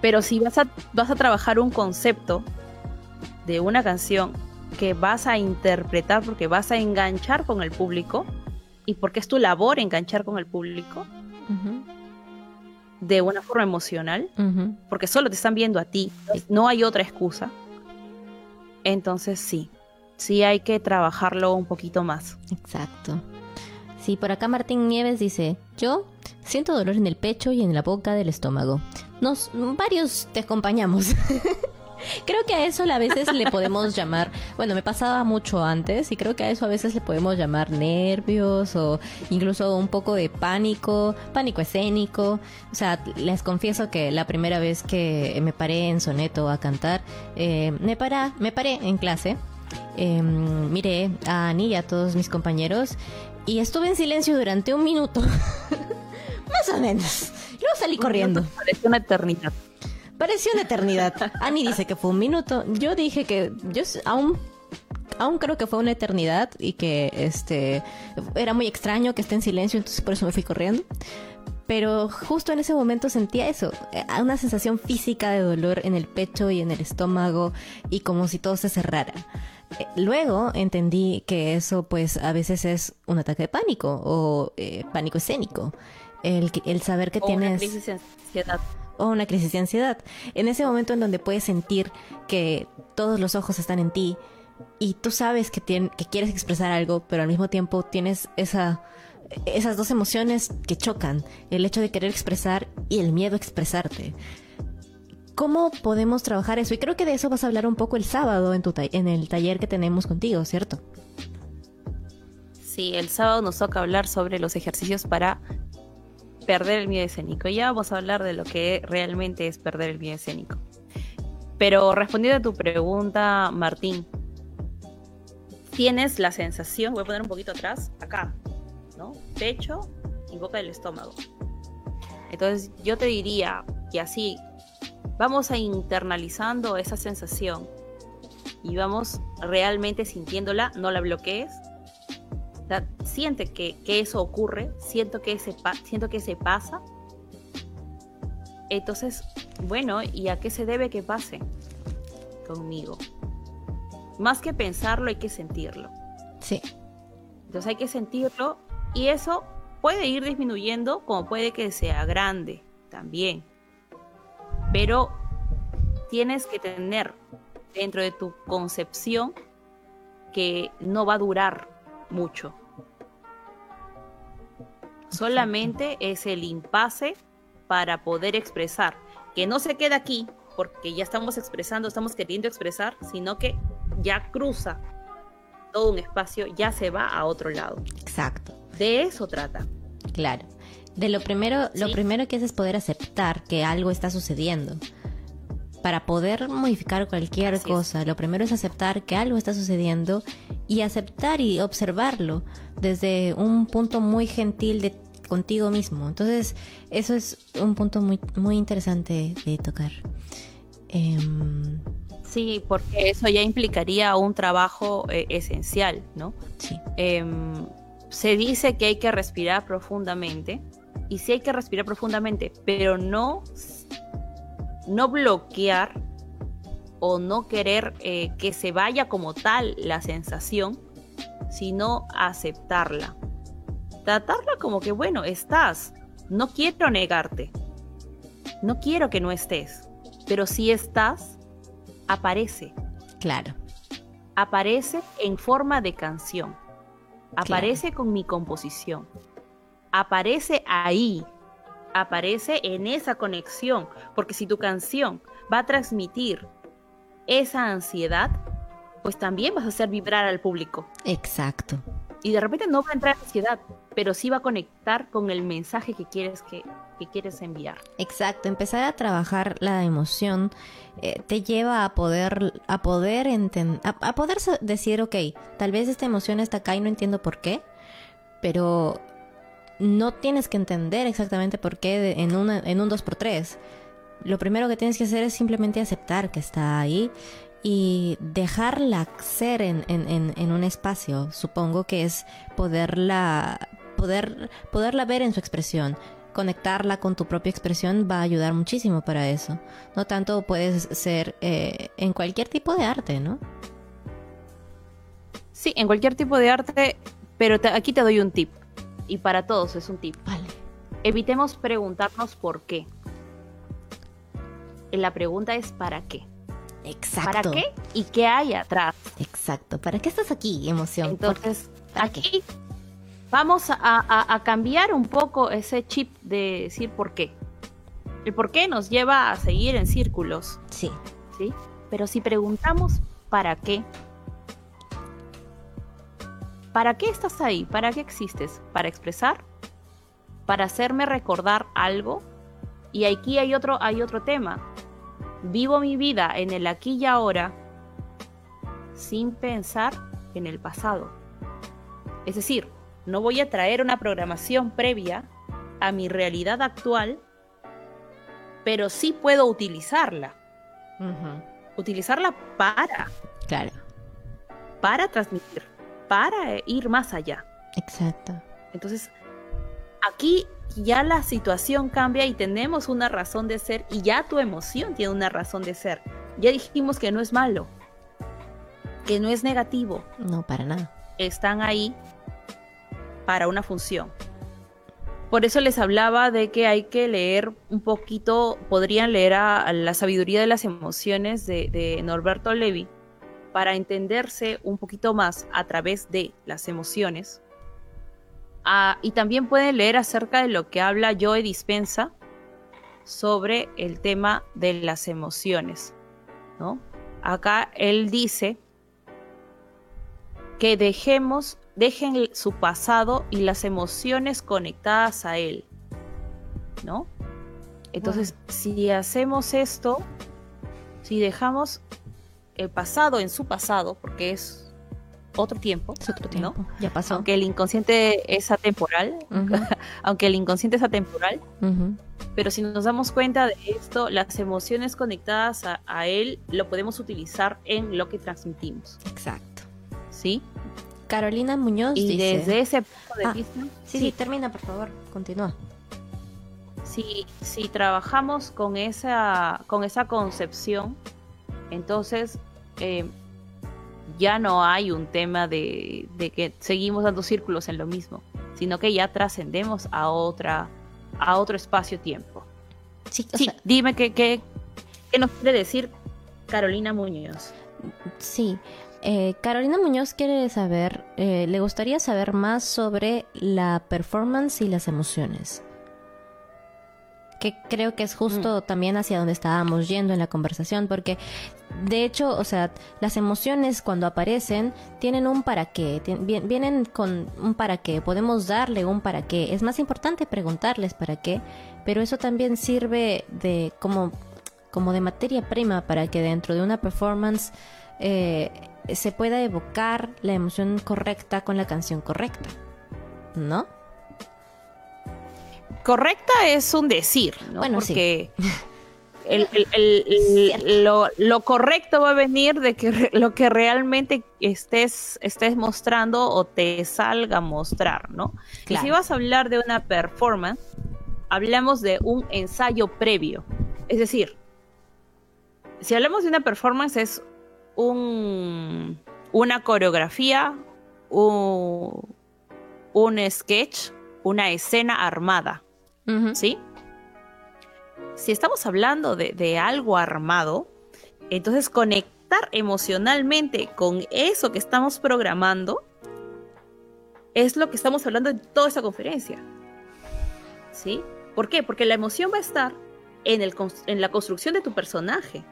A: Pero si vas a, vas a trabajar un concepto de una canción que vas a interpretar porque vas a enganchar con el público y porque es tu labor enganchar con el público, de una forma emocional, porque solo te están viendo a ti, no hay otra excusa. Entonces sí, sí hay que trabajarlo un poquito más.
B: Exacto. Sí, por acá Martín Nieves dice, yo siento dolor en el pecho y en la boca del estómago. Nos, varios te acompañamos. Creo que a eso a veces le podemos llamar, bueno, me pasaba mucho antes y creo que a eso a veces le podemos llamar nervios o incluso un poco de pánico, pánico escénico. O sea, les confieso que la primera vez que me paré en soneto a cantar, eh, me, para, me paré en clase. Em, miré a Ani y a todos mis compañeros y estuve en silencio durante un minuto. Más o menos. Luego salí corriendo.
A: Parece una eternidad.
B: Pareció una eternidad. Ani dice que fue un minuto. Yo dije que yo aún aún creo que fue una eternidad y que este era muy extraño que esté en silencio, entonces por eso me fui corriendo. Pero justo en ese momento sentía eso, eh, una sensación física de dolor en el pecho y en el estómago y como si todo se cerrara. Eh, luego entendí que eso pues a veces es un ataque de pánico o eh, pánico escénico. El, el saber que tienes... Una crisis de ansiedad o una crisis de ansiedad. En ese momento en donde puedes sentir que todos los ojos están en ti y tú sabes que, que quieres expresar algo, pero al mismo tiempo tienes esa, esas dos emociones que chocan, el hecho de querer expresar y el miedo a expresarte. ¿Cómo podemos trabajar eso? Y creo que de eso vas a hablar un poco el sábado en, tu en el taller que tenemos contigo, ¿cierto?
A: Sí, el sábado nos toca hablar sobre los ejercicios para perder el miedo escénico. Ya vamos a hablar de lo que realmente es perder el miedo escénico. Pero respondiendo a tu pregunta, Martín, tienes la sensación, voy a poner un poquito atrás, acá, ¿no? Pecho y boca del estómago. Entonces yo te diría que así vamos a internalizando esa sensación y vamos realmente sintiéndola, no la bloquees, siente que, eso ocurre, siento que, se siento que se pasa. Entonces, bueno, ¿y a qué se debe que pase conmigo? Más que pensarlo, hay que sentirlo.
B: Sí.
A: Entonces hay que sentirlo y eso puede ir disminuyendo como puede que sea grande también. Pero tienes que tener dentro de tu concepción que no va a durar mucho. Solamente es el impasse para poder expresar, que no se queda aquí porque ya estamos expresando, estamos queriendo expresar, sino que ya cruza todo un espacio, ya se va a otro lado.
B: Exacto.
A: De eso trata.
B: Claro. De lo primero, lo primero que es es poder aceptar que algo está sucediendo para poder modificar cualquier cosa, lo primero es aceptar que algo está sucediendo y aceptar y observarlo desde un punto muy gentil de contigo mismo. Entonces, eso es un punto muy, muy interesante de tocar. Em,
A: sí, porque eso ya implicaría un trabajo eh, esencial, ¿no?
B: Sí.
A: Em, se dice que hay que respirar profundamente, y sí hay que respirar profundamente, pero no no bloquear o no querer eh, que se vaya como tal la sensación, sino aceptarla. Tratarla como que, bueno, estás, no quiero negarte, no quiero que no estés, pero si estás, aparece.
B: Claro.
A: Aparece en forma de canción, aparece con mi composición, aparece ahí, aparece en esa conexión, porque si tu canción va a transmitir esa ansiedad, pues también vas a hacer vibrar al público.
B: Exacto.
A: Y de repente no va a entrar ansiedad, pero sí va a conectar con el mensaje que quieres que, quieres enviar.
B: Exacto, empezar a trabajar la emoción eh, te lleva a poder a poder a, a poder decir, ok, tal vez esta emoción está acá y no entiendo por qué, pero no tienes que entender exactamente por qué en, en un 2x3. Lo primero que tienes que hacer es simplemente aceptar que está ahí y dejarla ser en, en, un espacio. Supongo que es poderla, poder, poderla ver en su expresión. Conectarla con tu propia expresión va a ayudar muchísimo para eso. No tanto puedes ser eh, en cualquier tipo de arte, ¿no?
A: Sí, en cualquier tipo de arte, pero aquí te doy un tip y para todos es un tip.
B: Vale.
A: evitemos preguntarnos por qué. La pregunta es ¿para qué?
B: Exacto.
A: ¿Para qué? ¿Y qué hay atrás?
B: Exacto. ¿Para qué estás aquí, emoción?
A: Entonces, aquí vamos a, cambiar un poco ese chip de decir por qué. El por qué nos lleva a seguir en círculos.
B: Sí.
A: ¿Sí? Pero si preguntamos ¿para qué? ¿Para qué estás ahí? ¿Para qué existes? ¿Para expresar? ¿Para hacerme recordar algo? Y aquí hay otro, hay otro tema. Vivo mi vida en el aquí y ahora sin pensar en el pasado. Es decir, no voy a traer una programación previa a mi realidad actual, pero sí puedo utilizarla. Utilizarla para.
B: Claro.
A: Para transmitir, para ir más allá.
B: Exacto.
A: Entonces, aquí ya la situación cambia y tenemos una razón de ser y ya tu emoción tiene una razón de ser. Ya dijimos que no es malo, que no es negativo.
B: No, para nada.
A: Están ahí para una función. Por eso les hablaba de que hay que leer un poquito, podrían leer a, La sabiduría de las emociones de, Norberto Levi para entenderse un poquito más a través de las emociones. Ah, y también pueden leer acerca de lo que habla Joe Dispensa sobre el tema de las emociones. ¿no? Acá él dice que dejemos dejen su pasado y las emociones conectadas a él. ¿No? Entonces, si hacemos esto, si dejamos el pasado en su pasado, porque es otro tiempo,
B: otro tiempo. ya pasó.
A: Aunque el inconsciente es atemporal, aunque el inconsciente es atemporal, pero si nos damos cuenta de esto, las emociones conectadas a, a, él lo podemos utilizar en lo que transmitimos.
B: Exacto.
A: ¿Sí?
B: Carolina Muñoz
A: y desde ese punto de
B: ah,
A: vista...
B: Sí, sí, termina, por favor, continúa.
A: Si, si trabajamos con esa, con esa concepción, entonces eh, ya no hay un tema de, que seguimos dando círculos en lo mismo, sino que ya trascendemos a otra a otro espacio-tiempo.
B: Sí,
A: dime qué, qué, qué nos quiere decir Carolina Muñoz.
B: Sí, eh, Carolina Muñoz quiere saber, eh, le gustaría saber más sobre la performance y las emociones. Que creo que es justo mm. también hacia donde estábamos yendo en la conversación, porque de hecho, o sea, las emociones cuando aparecen tienen un para qué, vienen con un para qué, podemos darle un para qué. Es más importante preguntarles para qué, pero eso también sirve de como, como de materia prima para que dentro de una performance eh, se pueda evocar la emoción correcta con la canción correcta, ¿no?
A: Correcta es un decir, ¿no?
B: Bueno,
A: Porque lo, correcto va a venir de que lo que realmente estés, estés mostrando o te salga a mostrar, ¿no? Y si vas a hablar de una performance, hablamos de un ensayo previo. Es decir, si hablamos de una performance es un, una coreografía, un, sketch, una escena armada. ¿Sí? Si estamos hablando de, algo armado, entonces conectar emocionalmente con eso que estamos programando es lo que estamos hablando en toda esta conferencia. ¿Sí? ¿Por qué? Porque la emoción va a estar en, el, en la construcción de tu personaje.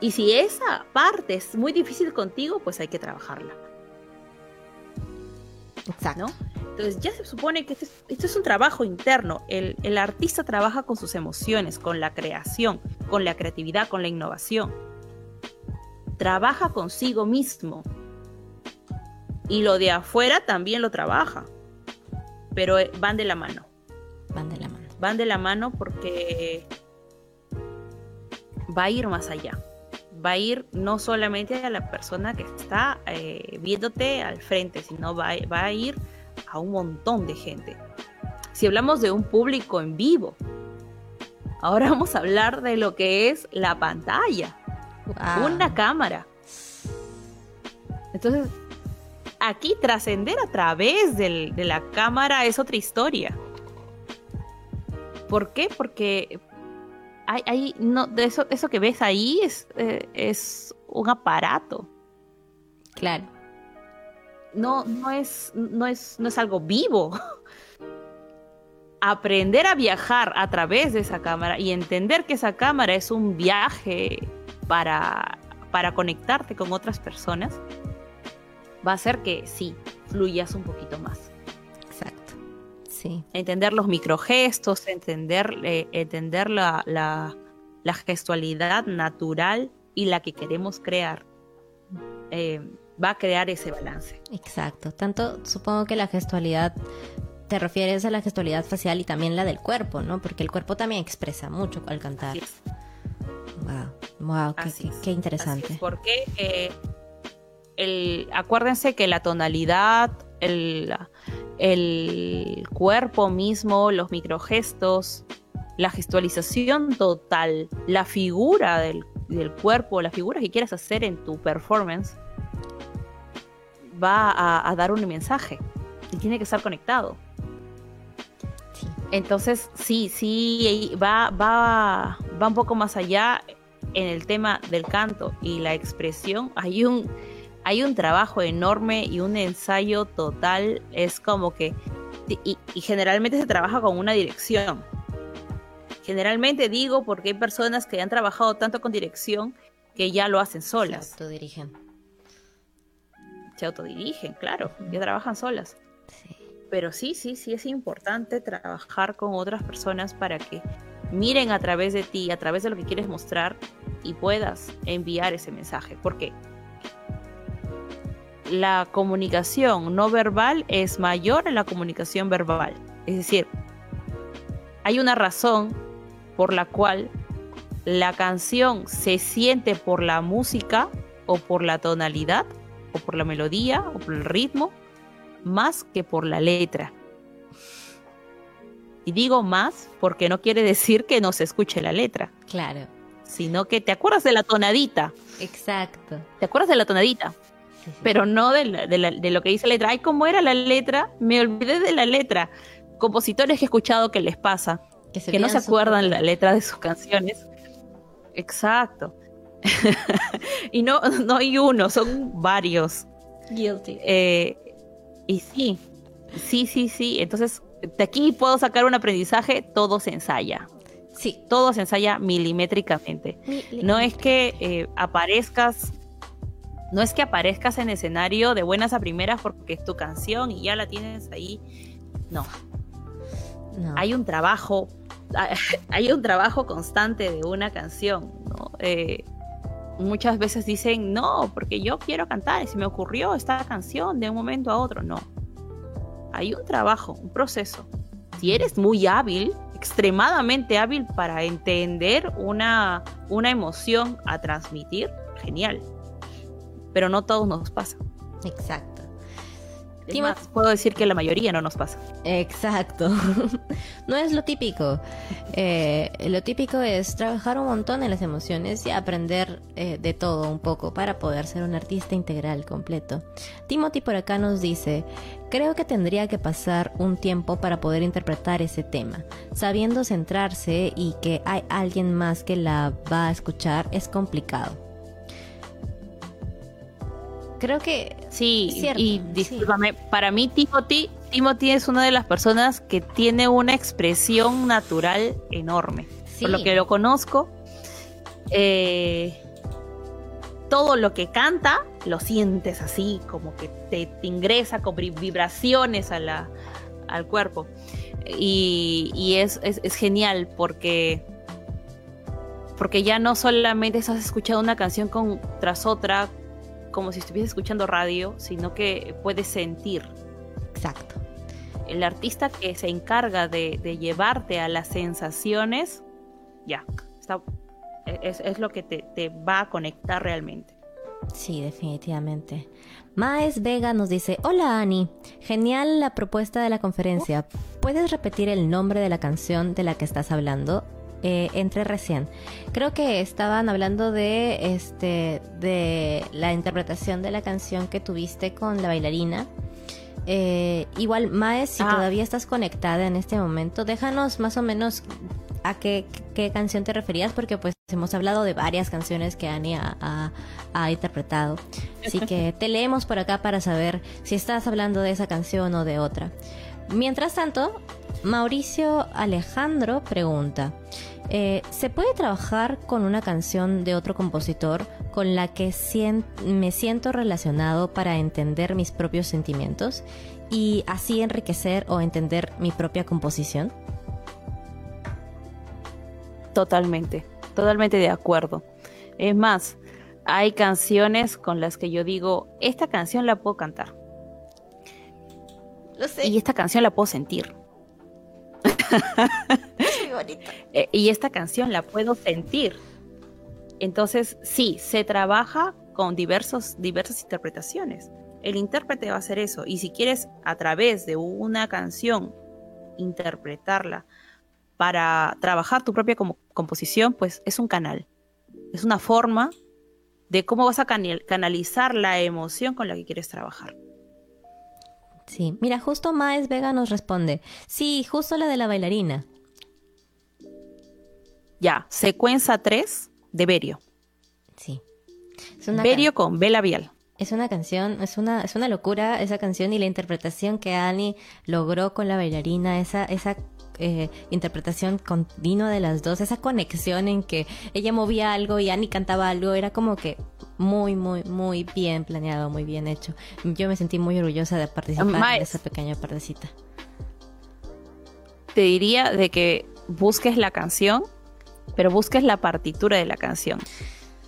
A: Y si esa parte es muy difícil contigo, pues hay que trabajarla.
B: Exacto.
A: Entonces ya se supone que esto es, un trabajo interno. El, el, artista trabaja con sus emociones, con la creación, con la creatividad, con la innovación. Trabaja consigo mismo. Y lo de afuera también lo trabaja. Pero eh, van de la mano.
B: Van de la mano.
A: Van de la mano porque va a ir más allá va a ir no solamente a la persona que está eh, viéndote al frente, sino va, a ir a un montón de gente. Si hablamos de un público en vivo, ahora vamos a hablar de lo que es la pantalla, una cámara. Entonces, aquí trascender a través de la cámara es otra historia. ¿Por qué? Porque hay, hay no, de eso, eso que ves ahí es, eh, es un aparato.
B: Claro.
A: No, no es, no es, no es algo vivo. Aprender a viajar a través de esa cámara y entender que esa cámara es un viaje para, para conectarte con otras personas, va a hacer que sí, fluyas un poquito más.
B: Sí.
A: Entender los microgestos, entender, eh, entender la, la, la, gestualidad natural y la que queremos crear. Eh, va a crear ese balance.
B: Exacto. Tanto supongo que la gestualidad te refieres a la gestualidad facial y también la del cuerpo, ¿no? Porque el cuerpo también expresa mucho al cantar. Wow, wow, qué, qué, interesante.
A: porque eh, el, acuérdense que la tonalidad, el, el cuerpo mismo, los microgestos, la gestualización total, la figura del, del cuerpo, la figura que quieras hacer en tu performance, va a, a dar un mensaje y tiene que estar conectado. Entonces, sí, sí, va, va, va un poco más allá en el tema del canto y la expresión. Hay un, hay un trabajo enorme y un ensayo total. Es como que, y, y generalmente se trabaja con una dirección. Generalmente digo porque hay personas que han trabajado tanto con dirección que ya lo hacen solas.
B: Se autodirigen.
A: Se autodirigen, claro, ya trabajan solas.
B: Sí.
A: Pero sí, sí, sí es importante trabajar con otras personas para que miren a través de ti, a través de lo que quieres mostrar y puedas enviar ese mensaje. Porque la comunicación no verbal es mayor en la comunicación verbal. Es decir, hay una razón por la cual la canción se siente por la música o por la tonalidad o por la melodía o por el ritmo más que por la letra. Y digo más porque no quiere decir que no se escuche la letra.
B: Claro.
A: Sino que te acuerdas de la tonadita.
B: Exacto.
A: Te acuerdas de la tonadita. Pero no de, la, de, la, de, lo que dice la letra. Ay, ¿cómo era la letra? Me olvidé de la letra. Compositores que he escuchado que les pasa. Que, que no se acuerdan la letra de sus canciones. Exacto. y no, no hay uno, son varios.
B: Guilty.
A: Eh, y sí, sí, sí, sí. Entonces, de aquí puedo sacar un aprendizaje, todo se ensaya.
B: Sí.
A: Todo se ensaya milimétricamente. No es que eh, aparezcas, no es que aparezcas en escenario de buenas a primeras porque es tu canción y ya la tienes ahí. No.
B: no.
A: Hay un trabajo, hay un trabajo constante de una canción, ¿no? Eh, muchas veces dicen, no, porque yo quiero cantar y se me ocurrió esta canción de un momento a otro. No. Hay un trabajo, un proceso. Si eres muy hábil, extremadamente hábil para entender una, una emoción a transmitir, genial. Pero no todos nos pasa.
B: Exacto.
A: Más, puedo decir que la mayoría no nos pasa.
B: Exacto. no es lo típico. Eh, lo típico es trabajar un montón en las emociones y aprender eh, de todo un poco para poder ser un artista integral completo. Timothy por acá nos dice, creo que tendría que pasar un tiempo para poder interpretar ese tema. Sabiendo centrarse y que hay alguien más que la va a escuchar es complicado creo que
A: sí cierto, y discúlpame sí. para mí Timothy Timothy es una de las personas que tiene una expresión natural enorme sí. por lo que lo conozco eh, todo lo que canta lo sientes así como que te, te ingresa con vibraciones a la, al cuerpo y, y es, es, es genial porque porque ya no solamente estás escuchando una canción con, tras otra como si estuviese escuchando radio, sino que puedes sentir.
B: Exacto.
A: El artista que se encarga de, de llevarte a las sensaciones, ya, está, es, es, lo que te, te va a conectar realmente.
B: Sí, definitivamente. Maes Vega nos dice, hola Ani, genial la propuesta de la conferencia. ¿Puedes repetir el nombre de la canción de la que estás hablando? Eh, entré recién. Creo que estaban hablando de este de la interpretación de la canción que tuviste con la bailarina Eh, igual, Maes, si
A: Ah.
B: todavía estás conectada en este momento, déjanos más o menos a qué, qué canción te referías, porque pues hemos hablado de varias canciones que Annie ha, ha- ha interpretado. Así que te leemos por acá para saber si estás hablando de esa canción o de otra. Mientras tanto, Mauricio Alejandro pregunta, eh, ¿se puede trabajar con una canción de otro compositor con la que sien- me siento relacionado para entender mis propios sentimientos y así enriquecer o entender mi propia composición?
A: Totalmente, totalmente de acuerdo. Es más, hay canciones con las que yo digo, esta canción la puedo cantar
B: Lo sé,
A: y esta canción la puedo sentir.
B: bonito.
A: Eh, y esta canción la puedo sentir. Entonces, sí, se trabaja con diversos, diversas interpretaciones. El intérprete va a hacer eso. Y si quieres, a través de una canción, interpretarla para trabajar tu propia composición, pues es un canal. Es una forma de cómo vas a canal- canalizar la emoción con la que quieres trabajar.
B: Sí, mira, justo Maes Vega nos responde, sí, justo la de la bailarina.
A: Ya, secuencia 3 de Berio.
B: Sí. Es una
A: Berio con B labial.
B: Es una canción, es una, es una locura esa canción y la interpretación que Annie logró con la bailarina, esa, esa eh, interpretación continua de las dos, esa conexión en que ella movía algo y Annie cantaba algo, era como que muy, muy, muy bien planeado, muy bien hecho. Yo me sentí muy orgullosa de participar en esa pequeña partecita.
A: te diría de que busques la canción, pero busques la partitura de la canción.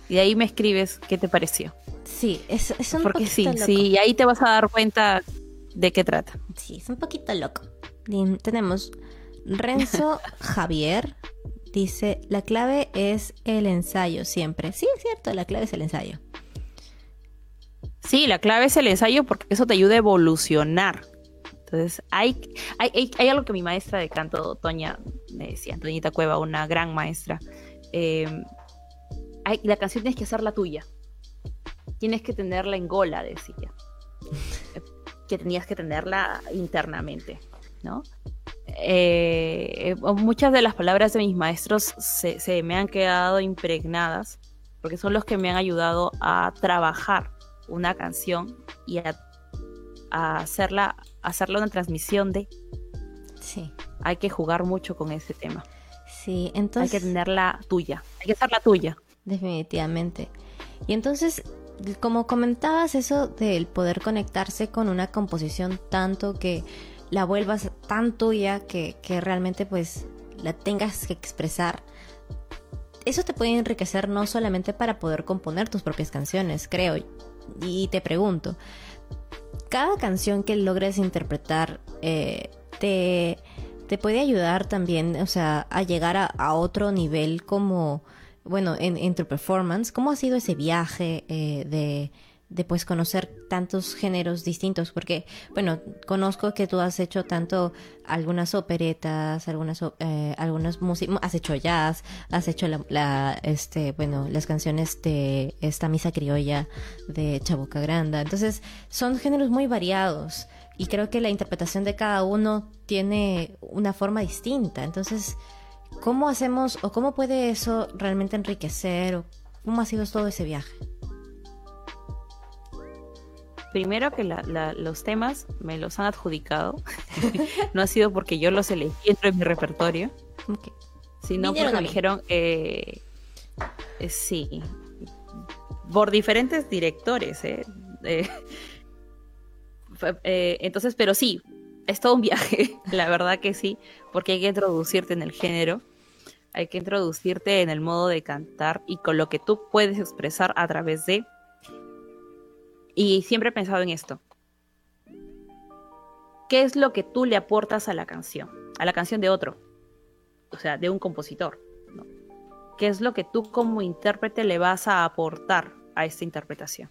A: Y de ahí me escribes qué te pareció.
B: Sí, es, es un
A: Porque sí,
B: loco.
A: sí, y ahí te vas a dar cuenta de qué trata.
B: Sí, es un poquito loco. Tenemos Renzo Javier. Dice, la clave es el ensayo siempre. Sí, es cierto, la clave es el ensayo.
A: Sí, la clave es el ensayo porque eso te ayuda a evolucionar. Entonces, hay, hay, algo que mi maestra de canto, Toña, me decía, Toñita Cueva, una gran maestra. eh, hay- la canción tienes que hacerla tuya. Tienes que tenerla en gola, decía. Que tenías que tenerla internamente, ¿no? Eh, eh, muchas de las palabras de mis maestros se, me han quedado impregnadas porque son los que me han ayudado a trabajar una canción y a hacerla, a hacerla una transmisión de.
B: Sí,
A: Hay que jugar mucho con ese tema.
B: sí, entonces...
A: hay que tenerla tuya. Hay que hacerla tuya.
B: Definitivamente. Y entonces, como comentabas eso del poder conectarse con una composición tanto que la vuelvas tan tuya que, que realmente pues la tengas que expresar, eso te puede enriquecer no solamente para poder componer tus propias canciones, creo. Y te pregunto, cada canción que logres interpretar eh, te, te puede ayudar también, o sea, a llegar a, otro nivel como, bueno, en, en tu performance. ¿Cómo ha sido ese viaje eh, de, de pues conocer tantos géneros distintos? Porque, bueno, conozco que tú has hecho tanto algunas operetas, algunas, eh, algunas músicas, has hecho jazz, has hecho la, la, este, bueno, las canciones de esta misa criolla de Chabuca Granda. Entonces, son géneros muy variados y creo que la interpretación de cada uno tiene una forma distinta. Entonces, ¿cómo hacemos o cómo puede eso realmente enriquecer o cómo ha sido todo ese viaje?
A: Primero que la- la- los temas me los han adjudicado. no ha sido porque yo los elegí dentro de mi repertorio, sino
B: Vinieron
A: porque me dijeron, eh, eh, sí, por diferentes directores, ¿eh? Eh, entonces, pero sí, es todo un viaje, la verdad que sí, porque hay que introducirte en el género, hay que introducirte en el modo de cantar y con lo que tú puedes expresar a través de... Y siempre he pensado en esto. ¿Qué es lo que tú le aportas a la canción? A la canción de otro. O sea, de un compositor. ¿Qué es lo que tú como intérprete le vas a aportar a esta interpretación?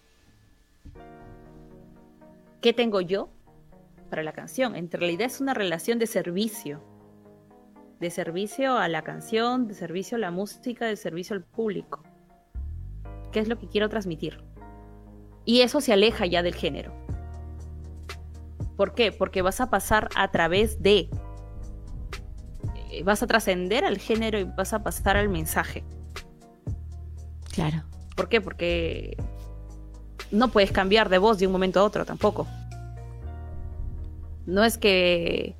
A: ¿Qué tengo yo para la canción? En realidad es una relación de servicio. De servicio a la canción, de servicio a la música, de servicio al público. ¿Qué es lo que quiero transmitir? Y eso se aleja ya del género. ¿Por qué? Porque vas a pasar a través de. Eh, vas a trascender al género y vas a pasar al mensaje.
B: Claro.
A: ¿Por qué? Porque no puedes cambiar de voz de un momento a otro tampoco. No es que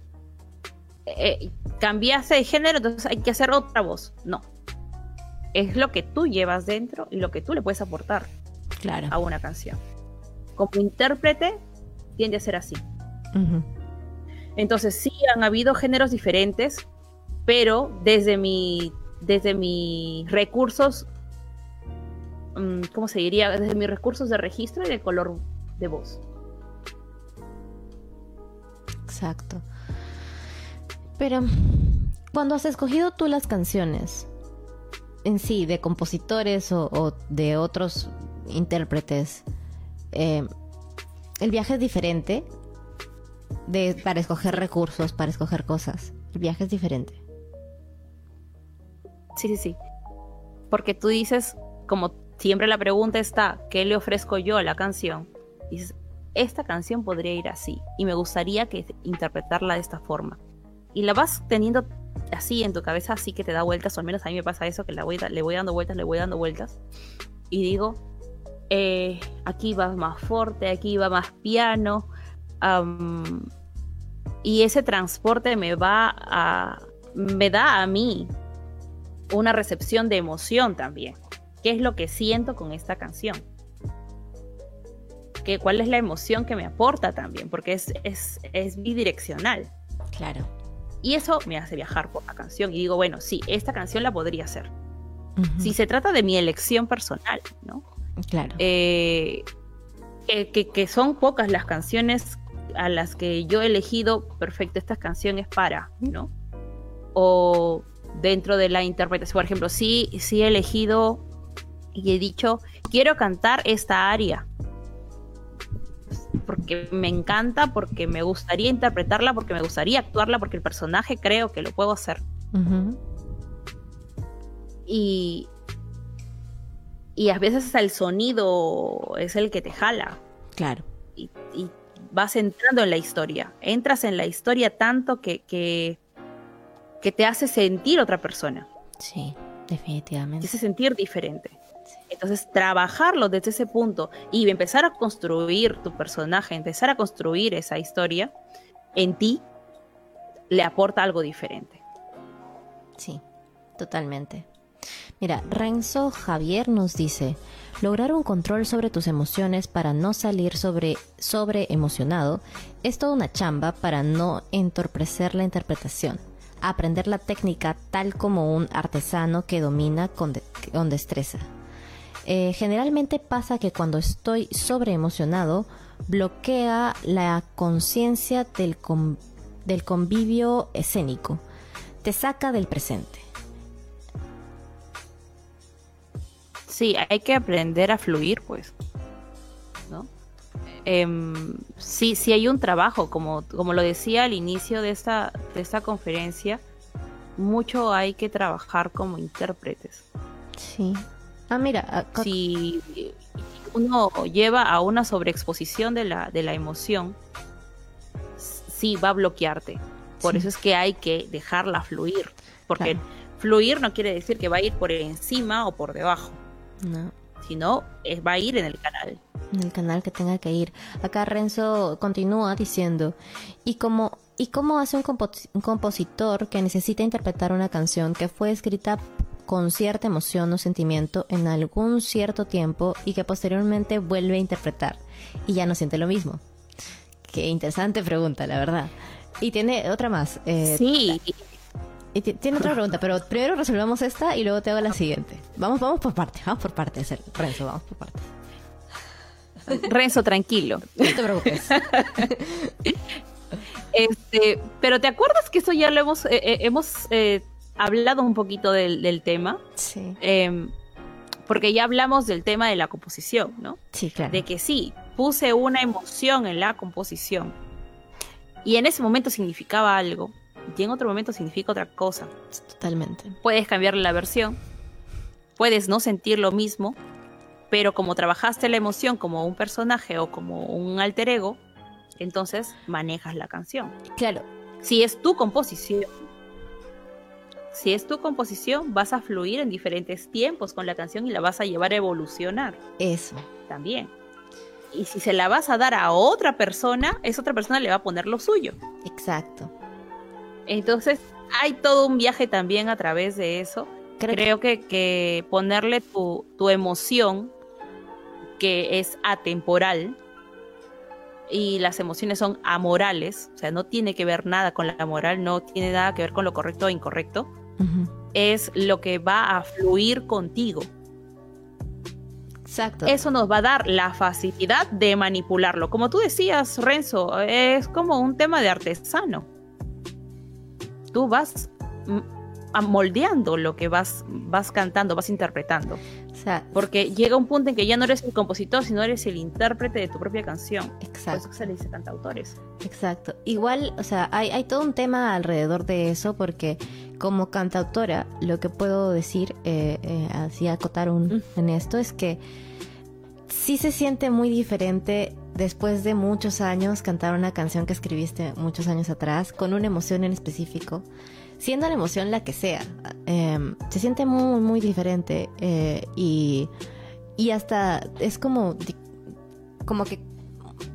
A: eh, cambiaste de género, entonces hay que hacer otra voz. No. Es lo que tú llevas dentro y lo que tú le puedes aportar
B: claro.
A: a una canción. Como intérprete, tiende a ser así. Entonces sí han habido géneros diferentes, pero desde mi desde mis recursos, mm, ¿cómo se diría? Desde mis recursos de registro y de color de voz.
B: Exacto. Pero cuando has escogido tú las canciones en sí, de compositores o, de otros intérpretes, eh, el viaje es diferente de, para escoger recursos, para escoger cosas. El viaje es diferente.
A: Sí, sí, sí. Porque tú dices, como siempre la pregunta está, ¿qué le ofrezco yo a la canción? Dices, esta canción podría ir así y me gustaría que interpretarla de esta forma. Y la vas teniendo así en tu cabeza, así que te da vueltas, o al menos a mí me pasa eso, que la voy, le voy dando vueltas, le voy dando vueltas. Y digo, eh, aquí va más fuerte, aquí va más piano. y ese transporte me va a. me da a mí una recepción de emoción también. ¿Qué es lo que siento con esta canción? ¿Qué, ¿Cuál es la emoción que me aporta también? Porque es, es, es bidireccional.
B: Claro.
A: Y eso me hace viajar por la canción y digo, bueno, sí, esta canción la podría hacer. Si se trata de mi elección personal, ¿no?
B: Claro.
A: Eh, que, son pocas las canciones a las que yo he elegido, perfecto, esta canción es para, ¿no? O dentro de la interpretación, por ejemplo, sí, sí he elegido y he dicho, quiero cantar esta aria, porque me encanta, porque me gustaría interpretarla, porque me gustaría actuarla, porque el personaje creo que lo puedo hacer. Y, y a veces el sonido es el que te jala.
B: Claro.
A: Y, vas entrando en la historia. Entras en la historia tanto que, que, te hace sentir otra persona.
B: Sí, definitivamente.
A: Te hace sentir diferente. Entonces, trabajarlo desde ese punto y empezar a construir tu personaje, empezar a construir esa historia en ti, le aporta algo diferente.
B: Sí, totalmente. Mira, Renzo Javier nos dice, lograr un control sobre tus emociones para no salir sobre, sobre emocionado es toda una chamba para no entorpecer la interpretación. Aprender la técnica tal como un artesano que domina con, destreza. Eh, generalmente pasa que cuando estoy sobre emocionado, bloquea la conciencia del, del convivio escénico. Te saca del presente.
A: Sí, hay que aprender a fluir, pues. ¿No? Em, sí, sí hay un trabajo, como, como lo decía al inicio de esta, de esta conferencia, mucho hay que trabajar como intérpretes.
B: Sí. Ah, mira.
A: Si uno lleva a una sobreexposición de la, de la emoción, sí va a bloquearte. Por eso es que hay que dejarla fluir. Porque fluir no quiere decir que va a ir por encima o por debajo.
B: No.
A: Si no, va a ir en el canal.
B: En el canal que tenga que ir. Acá Renzo continúa diciendo, ¿y cómo, y cómo hace un, un compositor que necesita interpretar una canción que fue escrita con cierta emoción o sentimiento en algún cierto tiempo y que posteriormente vuelve a interpretar y ya no siente lo mismo? Qué interesante pregunta, la verdad. Y tiene otra más.
A: Eh, sí,
B: tiene otra pregunta, pero primero resolvamos esta y luego te hago la siguiente. Vamos, vamos por partes, vamos por partes, Renzo, vamos por partes.
A: Renzo, tranquilo.
B: No te preocupes.
A: este, pero ¿te acuerdas que eso ya lo hemos, eh, eh, hemos eh, hablado un poquito del, tema?
B: Sí.
A: Em, porque ya hablamos del tema de la composición, ¿no?
B: Sí, claro.
A: De que sí, puse una emoción en la composición. Y en ese momento significaba algo y en otro momento significa otra cosa.
B: Totalmente.
A: Puedes cambiar la versión, puedes no sentir lo mismo, pero como trabajaste la emoción como un personaje o como un alter ego, entonces manejas la canción.
B: Claro.
A: Si es tu composición, si es tu composición, vas a fluir en diferentes tiempos con la canción y la vas a llevar a evolucionar.
B: Eso.
A: También. Y si se la vas a dar a otra persona, esa otra persona le va a poner lo suyo.
B: Exacto.
A: Entonces, hay todo un viaje también a través de eso. Creo, que, que, ponerle tu, tu emoción, que es atemporal, y las emociones son amorales, o sea, no tiene que ver nada con la moral, no tiene nada que ver con lo correcto o incorrecto, es lo que va a fluir contigo.
B: Exacto.
A: Eso nos va a dar la facilidad de manipularlo. Como tú decías, Renzo, es como un tema de artesano. Tú vas moldeando lo que vas, vas cantando, vas interpretando. Porque llega un punto en que ya no eres el compositor, sino eres el intérprete de tu propia canción.
B: Exacto.
A: Por eso se le dice cantautores.
B: Exacto. Igual, o sea, hay, hay todo un tema alrededor de eso, porque como cantautora, lo que puedo decir, eh, eh, así acotar un, en esto, es que sí se siente muy diferente después de muchos años cantar una canción que escribiste muchos años atrás, con una emoción en específico siendo la emoción la que sea, em, se siente muy, muy diferente eh, y, y hasta es como, como que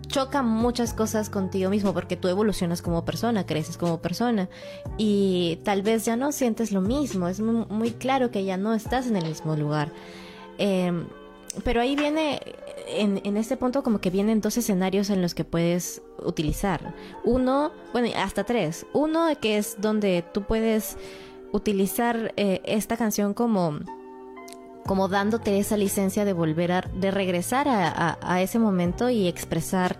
B: choca muchas cosas contigo mismo porque tú evolucionas como persona, creces como persona y tal vez ya no sientes lo mismo, es muy, claro que ya no estás en el mismo lugar. Em, pero ahí viene, en, en, este punto como que vienen dos escenarios en los que puedes utilizar. Uno, bueno, hasta tres. Uno que es donde tú puedes utilizar eh, esta canción como como dándote esa licencia de volver a, de regresar a, ese momento y expresar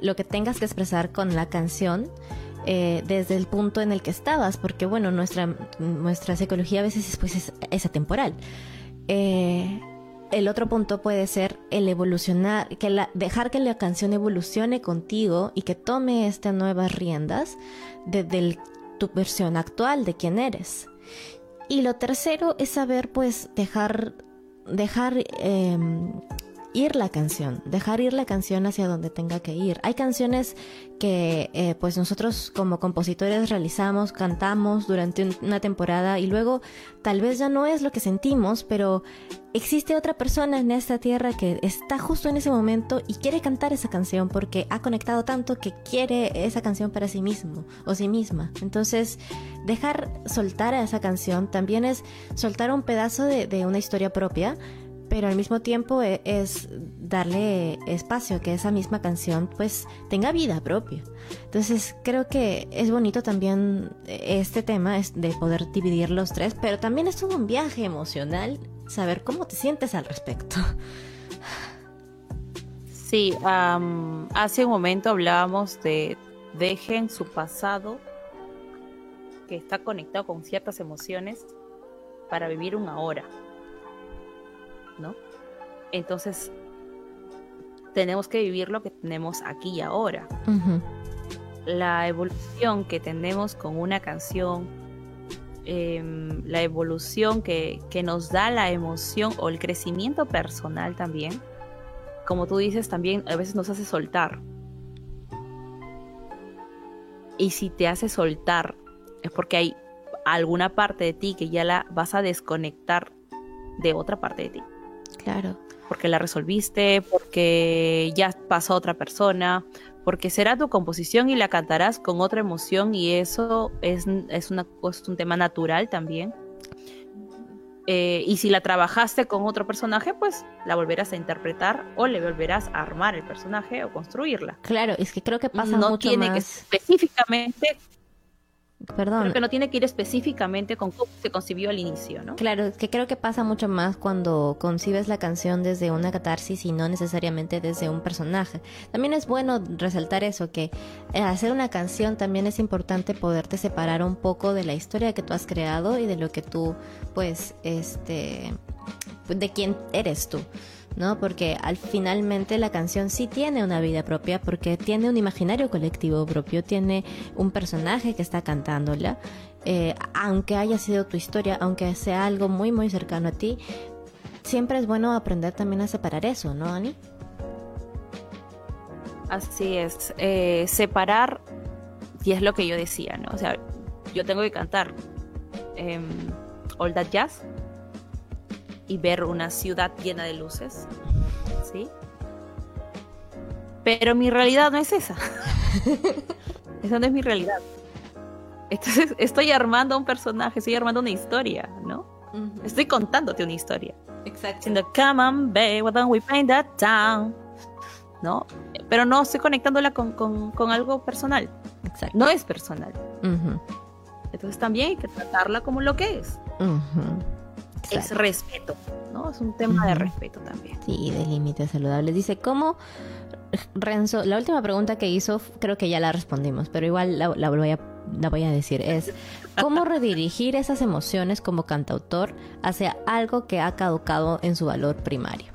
B: lo que tengas que expresar con la canción eh, desde el punto en el que estabas, porque bueno, nuestra, nuestra psicología a veces pues, es, es atemporal. Eh, el otro punto puede ser el evolucionar, que dejar que la canción evolucione contigo y que tome estas nuevas riendas de, tu versión actual de quién eres. Y lo tercero es saber, pues, dejar, dejar em, ir la canción, dejar ir la canción hacia donde tenga que ir. Hay canciones que eh, pues nosotros como compositores realizamos, cantamos durante una temporada y luego tal vez ya no es lo que sentimos, pero existe otra persona en esta tierra que está justo en ese momento y quiere cantar esa canción porque ha conectado tanto que quiere esa canción para sí mismo o sí misma. Entonces, dejar soltar a esa canción también es soltar un pedazo de, de una historia propia pero al mismo tiempo e, es darle espacio a que esa misma canción pues tenga vida propia. Entonces creo que es bonito también este tema de poder dividir los tres, pero también es un viaje emocional saber cómo te sientes al respecto.
A: Sí, hace un momento hablábamos de dejen su pasado que está conectado con ciertas emociones para vivir una ahora. Entonces, tenemos que vivir lo que tenemos aquí y ahora. La evolución que tenemos con una canción, em, la evolución que, que, nos da la emoción o el crecimiento personal también, como tú dices, también a veces nos hace soltar. Y si te hace soltar, es porque hay alguna parte de ti que ya la vas a desconectar de otra parte de ti.
B: Claro.
A: Porque la resolviste, porque ya pasó a otra persona, porque será tu composición y la cantarás con otra emoción y eso es, es, una, es un tema natural también. Eh, y si la trabajaste con otro personaje, pues la volverás a interpretar o le volverás a armar el personaje o construirla.
B: Claro, es que creo que pasa no tiene que
A: específicamente
B: Perdón.
A: Creo que no tiene que ir específicamente con cómo se concibió al inicio, ¿no?
B: Claro, es que creo que pasa mucho más cuando concibes la canción desde una catarsis y no necesariamente desde un personaje. También es bueno resaltar eso, que eh, hacer una canción también es importante poderte separar un poco de la historia que tú has creado y de lo que tú, pues, este, de quién eres tú. ¿No? Porque al finalmente la canción sí tiene una vida propia porque tiene un imaginario colectivo propio, tiene un personaje que está cantándola, eh, aunque haya sido tu historia, aunque sea algo muy muy cercano a ti, siempre es bueno aprender también a separar eso, ¿no, Ani?
A: Así es, eh, separar, y es lo que yo decía, ¿no? O sea, yo tengo que cantar eh, All That Jazz y ver una ciudad llena de luces, ¿sí? Pero mi realidad no es esa. esa no es mi realidad. Entonces estoy armando un personaje, estoy armando una historia, ¿no? Estoy contándote una historia.
B: Exacto.
A: Diciendo, come on, babe, why don't we paint that town? ¿No? Pero no estoy conectándola con, con, con algo personal.
B: Exacto.
A: No es personal. Entonces también hay que tratarla como lo que es. Es
B: Exacto.
A: respeto, ¿no? Es un tema de respeto también.
B: Sí, de límites saludables. Dice, ¿cómo, Renzo? La última pregunta que hizo, creo que ya la respondimos, pero igual la, la voy, a, la voy a decir. Es, ¿cómo redirigir esas emociones como cantautor hacia algo que ha caducado en su valor primario?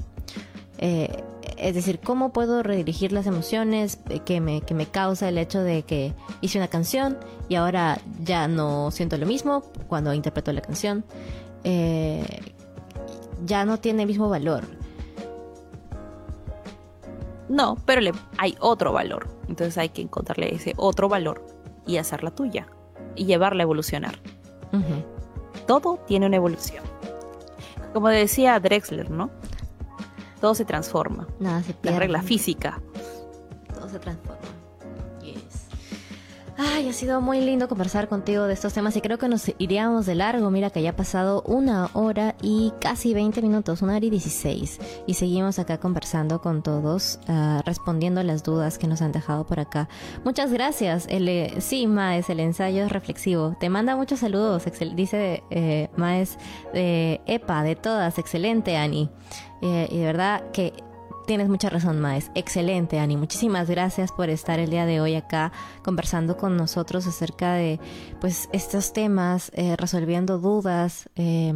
B: Eh, es decir, ¿cómo puedo redirigir las emociones que me, que me causa el hecho de que hice una canción y ahora ya no siento lo mismo cuando interpreto la canción? Eh, ya no tiene el mismo valor.
A: No, pero le, hay otro valor. Entonces hay que encontrarle ese otro valor y hacerla tuya y llevarla a evolucionar. Todo tiene una evolución. Como decía Drexler, ¿no? Todo se transforma.
B: Nada se
A: La regla física.
B: Todo se transforma. Ay, ha sido muy lindo conversar contigo de estos temas y creo que nos iríamos de largo. Mira que ya ha pasado una hora y casi 20 minutos, una hora y 16. Y seguimos acá conversando con todos, ah, respondiendo las dudas que nos han dejado por acá. Muchas gracias. El, sí, Maes, el ensayo es reflexivo. Te manda muchos saludos, excel- dice eh, Maes de EPA, de todas. Excelente, Ani. Eh, y de verdad que Tienes mucha razón, Maes. Excelente, Ani. Muchísimas gracias por estar el día de hoy acá conversando con nosotros acerca de pues estos temas, eh, resolviendo dudas, eh,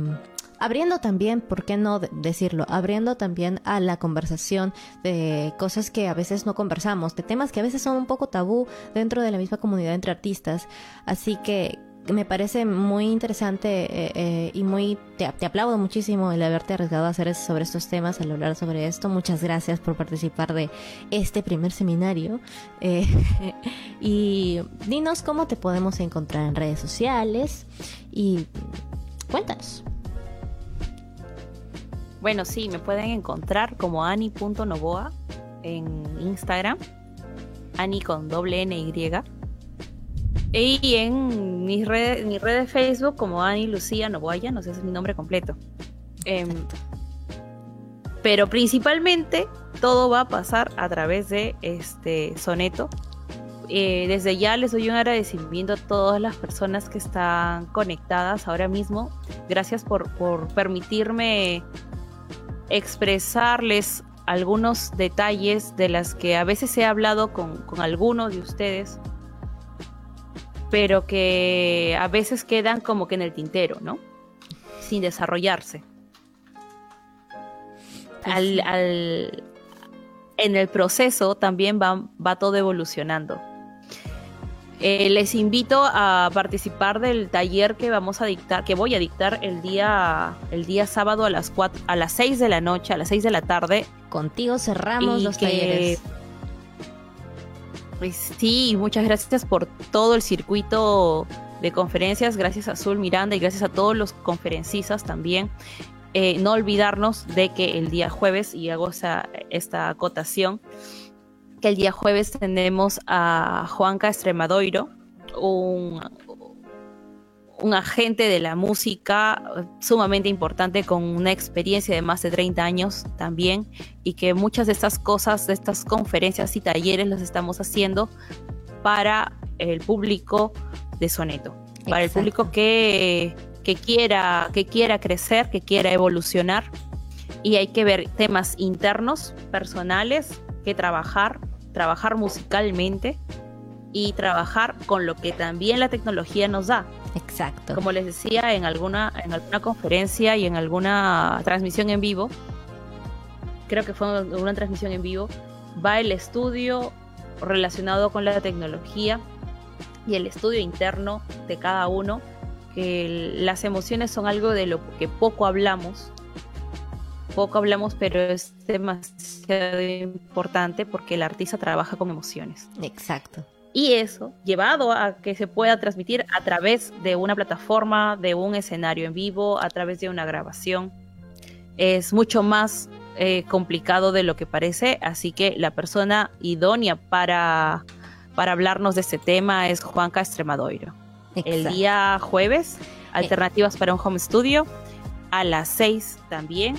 B: abriendo también, ¿por qué no de- decirlo? Abriendo también a la conversación de cosas que a veces no conversamos, de temas que a veces son un poco tabú dentro de la misma comunidad entre artistas. Así que me parece muy interesante eh, eh, y muy te, aplaudo muchísimo el haberte arriesgado a hacer sobre estos temas, al hablar sobre esto. Muchas gracias por participar de este primer seminario. Eh, y dinos cómo te podemos encontrar en redes sociales y cuéntanos.
A: Bueno, sí, me pueden encontrar como ani.novoa en Instagram. Ani con doble N Y. Y en mis redes, mi red de Facebook como Ani Lucía Novoya, no sé si es mi nombre completo. Em, pero principalmente todo va a pasar a través de este soneto. Eh, desde ya les doy un agradecimiento a todas las personas que están conectadas ahora mismo. Gracias por, por permitirme expresarles algunos detalles de las que a veces he hablado con algunos de ustedes, pero que a veces quedan como que en el tintero, ¿no? Sin desarrollarse. Al, al- en el proceso también va, va todo evolucionando. Eh, les invito a participar del taller que vamos a dictar, que voy a dictar el día, el día sábado a las cuatro, a las 6 de la noche, a las 6 de la tarde.
B: Contigo cerramos
A: Y
B: los
A: que-
B: talleres.
A: Pues sí, muchas gracias por todo el circuito de conferencias, gracias a Azul Miranda y gracias a todos los conferencistas también. Eh, no olvidarnos de que el día jueves, y hago esa, esta acotación, que el día jueves tenemos a Juanca Extremadoiro, un, un agente de la música sumamente importante con una experiencia de más de 30 años también y que muchas de estas cosas, de estas conferencias y talleres las estamos haciendo para el público de Soneto, para el público que, que, quiera, que quiera crecer, que quiera evolucionar y hay que ver temas internos, personales, que trabajar, trabajar musicalmente y trabajar con lo que también la tecnología nos da.
B: Exacto.
A: Como les decía en alguna, en alguna conferencia y en alguna transmisión en vivo, creo que fue una transmisión en vivo, va el estudio relacionado con la tecnología y el estudio interno de cada uno, que las emociones son algo de lo que poco hablamos poco hablamos, pero es demasiado importante porque el artista trabaja con emociones.
B: Exacto.
A: Y eso, llevado a que se pueda transmitir a través de una plataforma, de un escenario en vivo, a través de una grabación, es mucho más eh, complicado de lo que parece. Así que la persona idónea para, para hablarnos de este tema es Juanca Extremadoiro. El día jueves, alternativas para un home studio, a las 6 también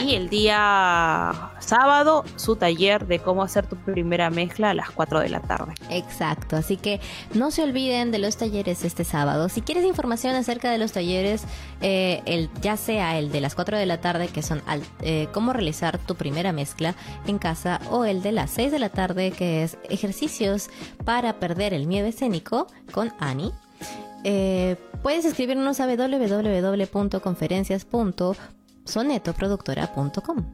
A: y el día sábado, su taller de cómo hacer tu primera mezcla a las 4 de la tarde.
B: Exacto, así que no se olviden de los talleres este sábado. Si quieres información acerca de los talleres, eh, el, ya sea el de las 4 de la tarde, que son eh, cómo realizar tu primera mezcla en casa, o el de las 6 de la tarde, que es ejercicios para perder el miedo escénico con Ani. Eh, puedes escribirnos a www.conferencias.com sonetoproductora.com.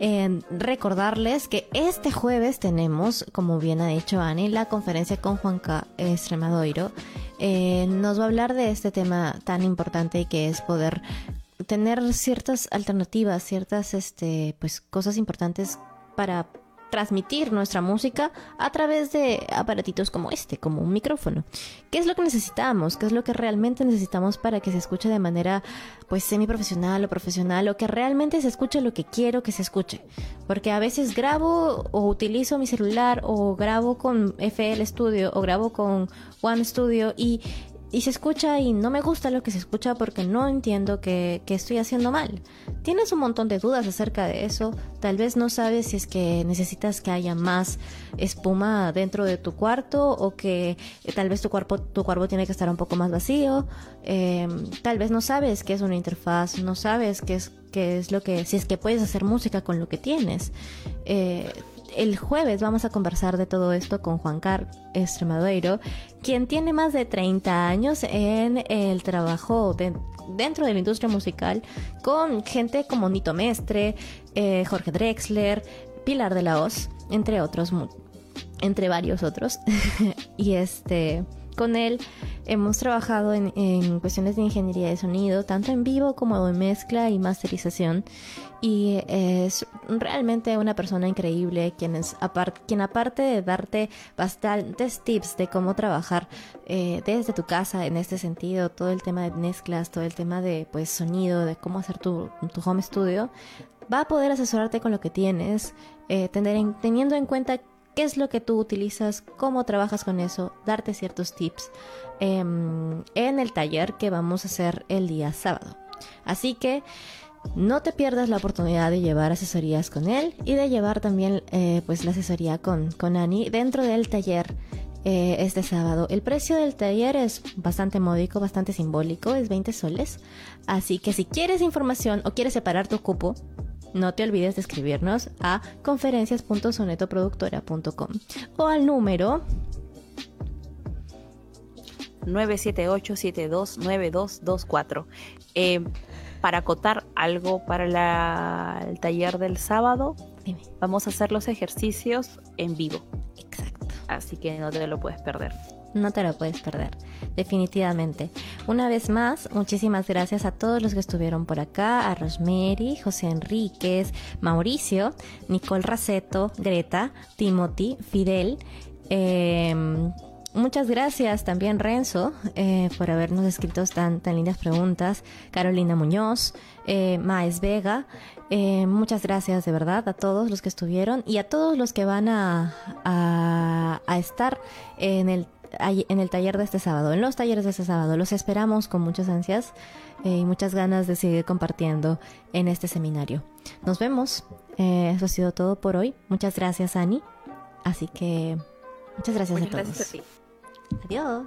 B: Eh, recordarles que este jueves tenemos, como bien ha dicho Ani, la conferencia con Juanca Extremadoiro. Eh, nos va a hablar de este tema tan importante que es poder tener ciertas alternativas, ciertas este, pues, cosas importantes para transmitir nuestra música a través de aparatitos como este, como un micrófono. ¿Qué es lo que necesitamos? ¿Qué es lo que realmente necesitamos para que se escuche de manera pues semiprofesional o profesional o que realmente se escuche lo que quiero que se escuche? Porque a veces grabo o utilizo mi celular o grabo con FL Studio o grabo con One Studio y y se escucha y no me gusta lo que se escucha porque no entiendo que, estoy haciendo mal. Tienes un montón de dudas acerca de eso, tal vez no sabes si es que necesitas que haya más espuma dentro de tu cuarto o que eh, tal vez tu cuerpo, tu cuerpo tiene que estar un poco más vacío, em, tal vez no sabes qué es una interfaz, no sabes qué es, qué es lo que, si es que puedes hacer música con lo que tienes. Eh, el jueves vamos a conversar de todo esto con Juan Carlos Extremadeiro, quien tiene más de 30 años en el trabajo dentro de la industria musical con gente como Nito Mestre, eh, Jorge Drexler, Pilar de la Hoz, entre otros, entre varios otros. y este con él hemos trabajado en, cuestiones de ingeniería de sonido, tanto en vivo como en mezcla y masterización. Y es realmente una persona increíble, quien, es, quien aparte de darte bastantes tips de cómo trabajar eh, desde tu casa en este sentido, todo el tema de mezclas, todo el tema de pues sonido, de cómo hacer tu, home studio, va a poder asesorarte con lo que tienes, eh, teniendo en cuenta qué es lo que tú utilizas, cómo trabajas con eso, darte ciertos tips em, en el taller que vamos a hacer el día sábado. Así que no te pierdas la oportunidad de llevar asesorías con él y de llevar también eh, pues la asesoría con, con Ani dentro del taller eh, este sábado. El precio del taller es bastante módico, bastante simbólico, es 20 soles. Así que si quieres información o quieres separar tu cupo, no te olvides de escribirnos a conferencias.sonetoproductora.com o al número
A: 978-729224. Eh, para acotar algo para el taller del sábado, vamos a hacer los ejercicios en vivo.
B: Exacto.
A: Así que no te lo puedes perder.
B: No te lo puedes perder, definitivamente. Una vez más, muchísimas gracias a todos los que estuvieron por acá, a Rosemary, José Enríquez, Mauricio, Nicole Raceto, Greta, Timothy, Fidel. Em, muchas gracias también Renzo eh, por habernos escrito tan, tan lindas preguntas. Carolina Muñoz, eh, Maes Vega. Eh, muchas gracias de verdad a todos los que estuvieron y a todos los que van a, a estar en el en el taller de este sábado, en los talleres de este sábado. Los esperamos con muchas ansias eh, y muchas ganas de seguir compartiendo en este seminario. Nos vemos. Eh, eso ha sido todo por hoy. Muchas gracias, Ani. Así que muchas gracias a todos.
A: Gracias a ti.
B: Adiós.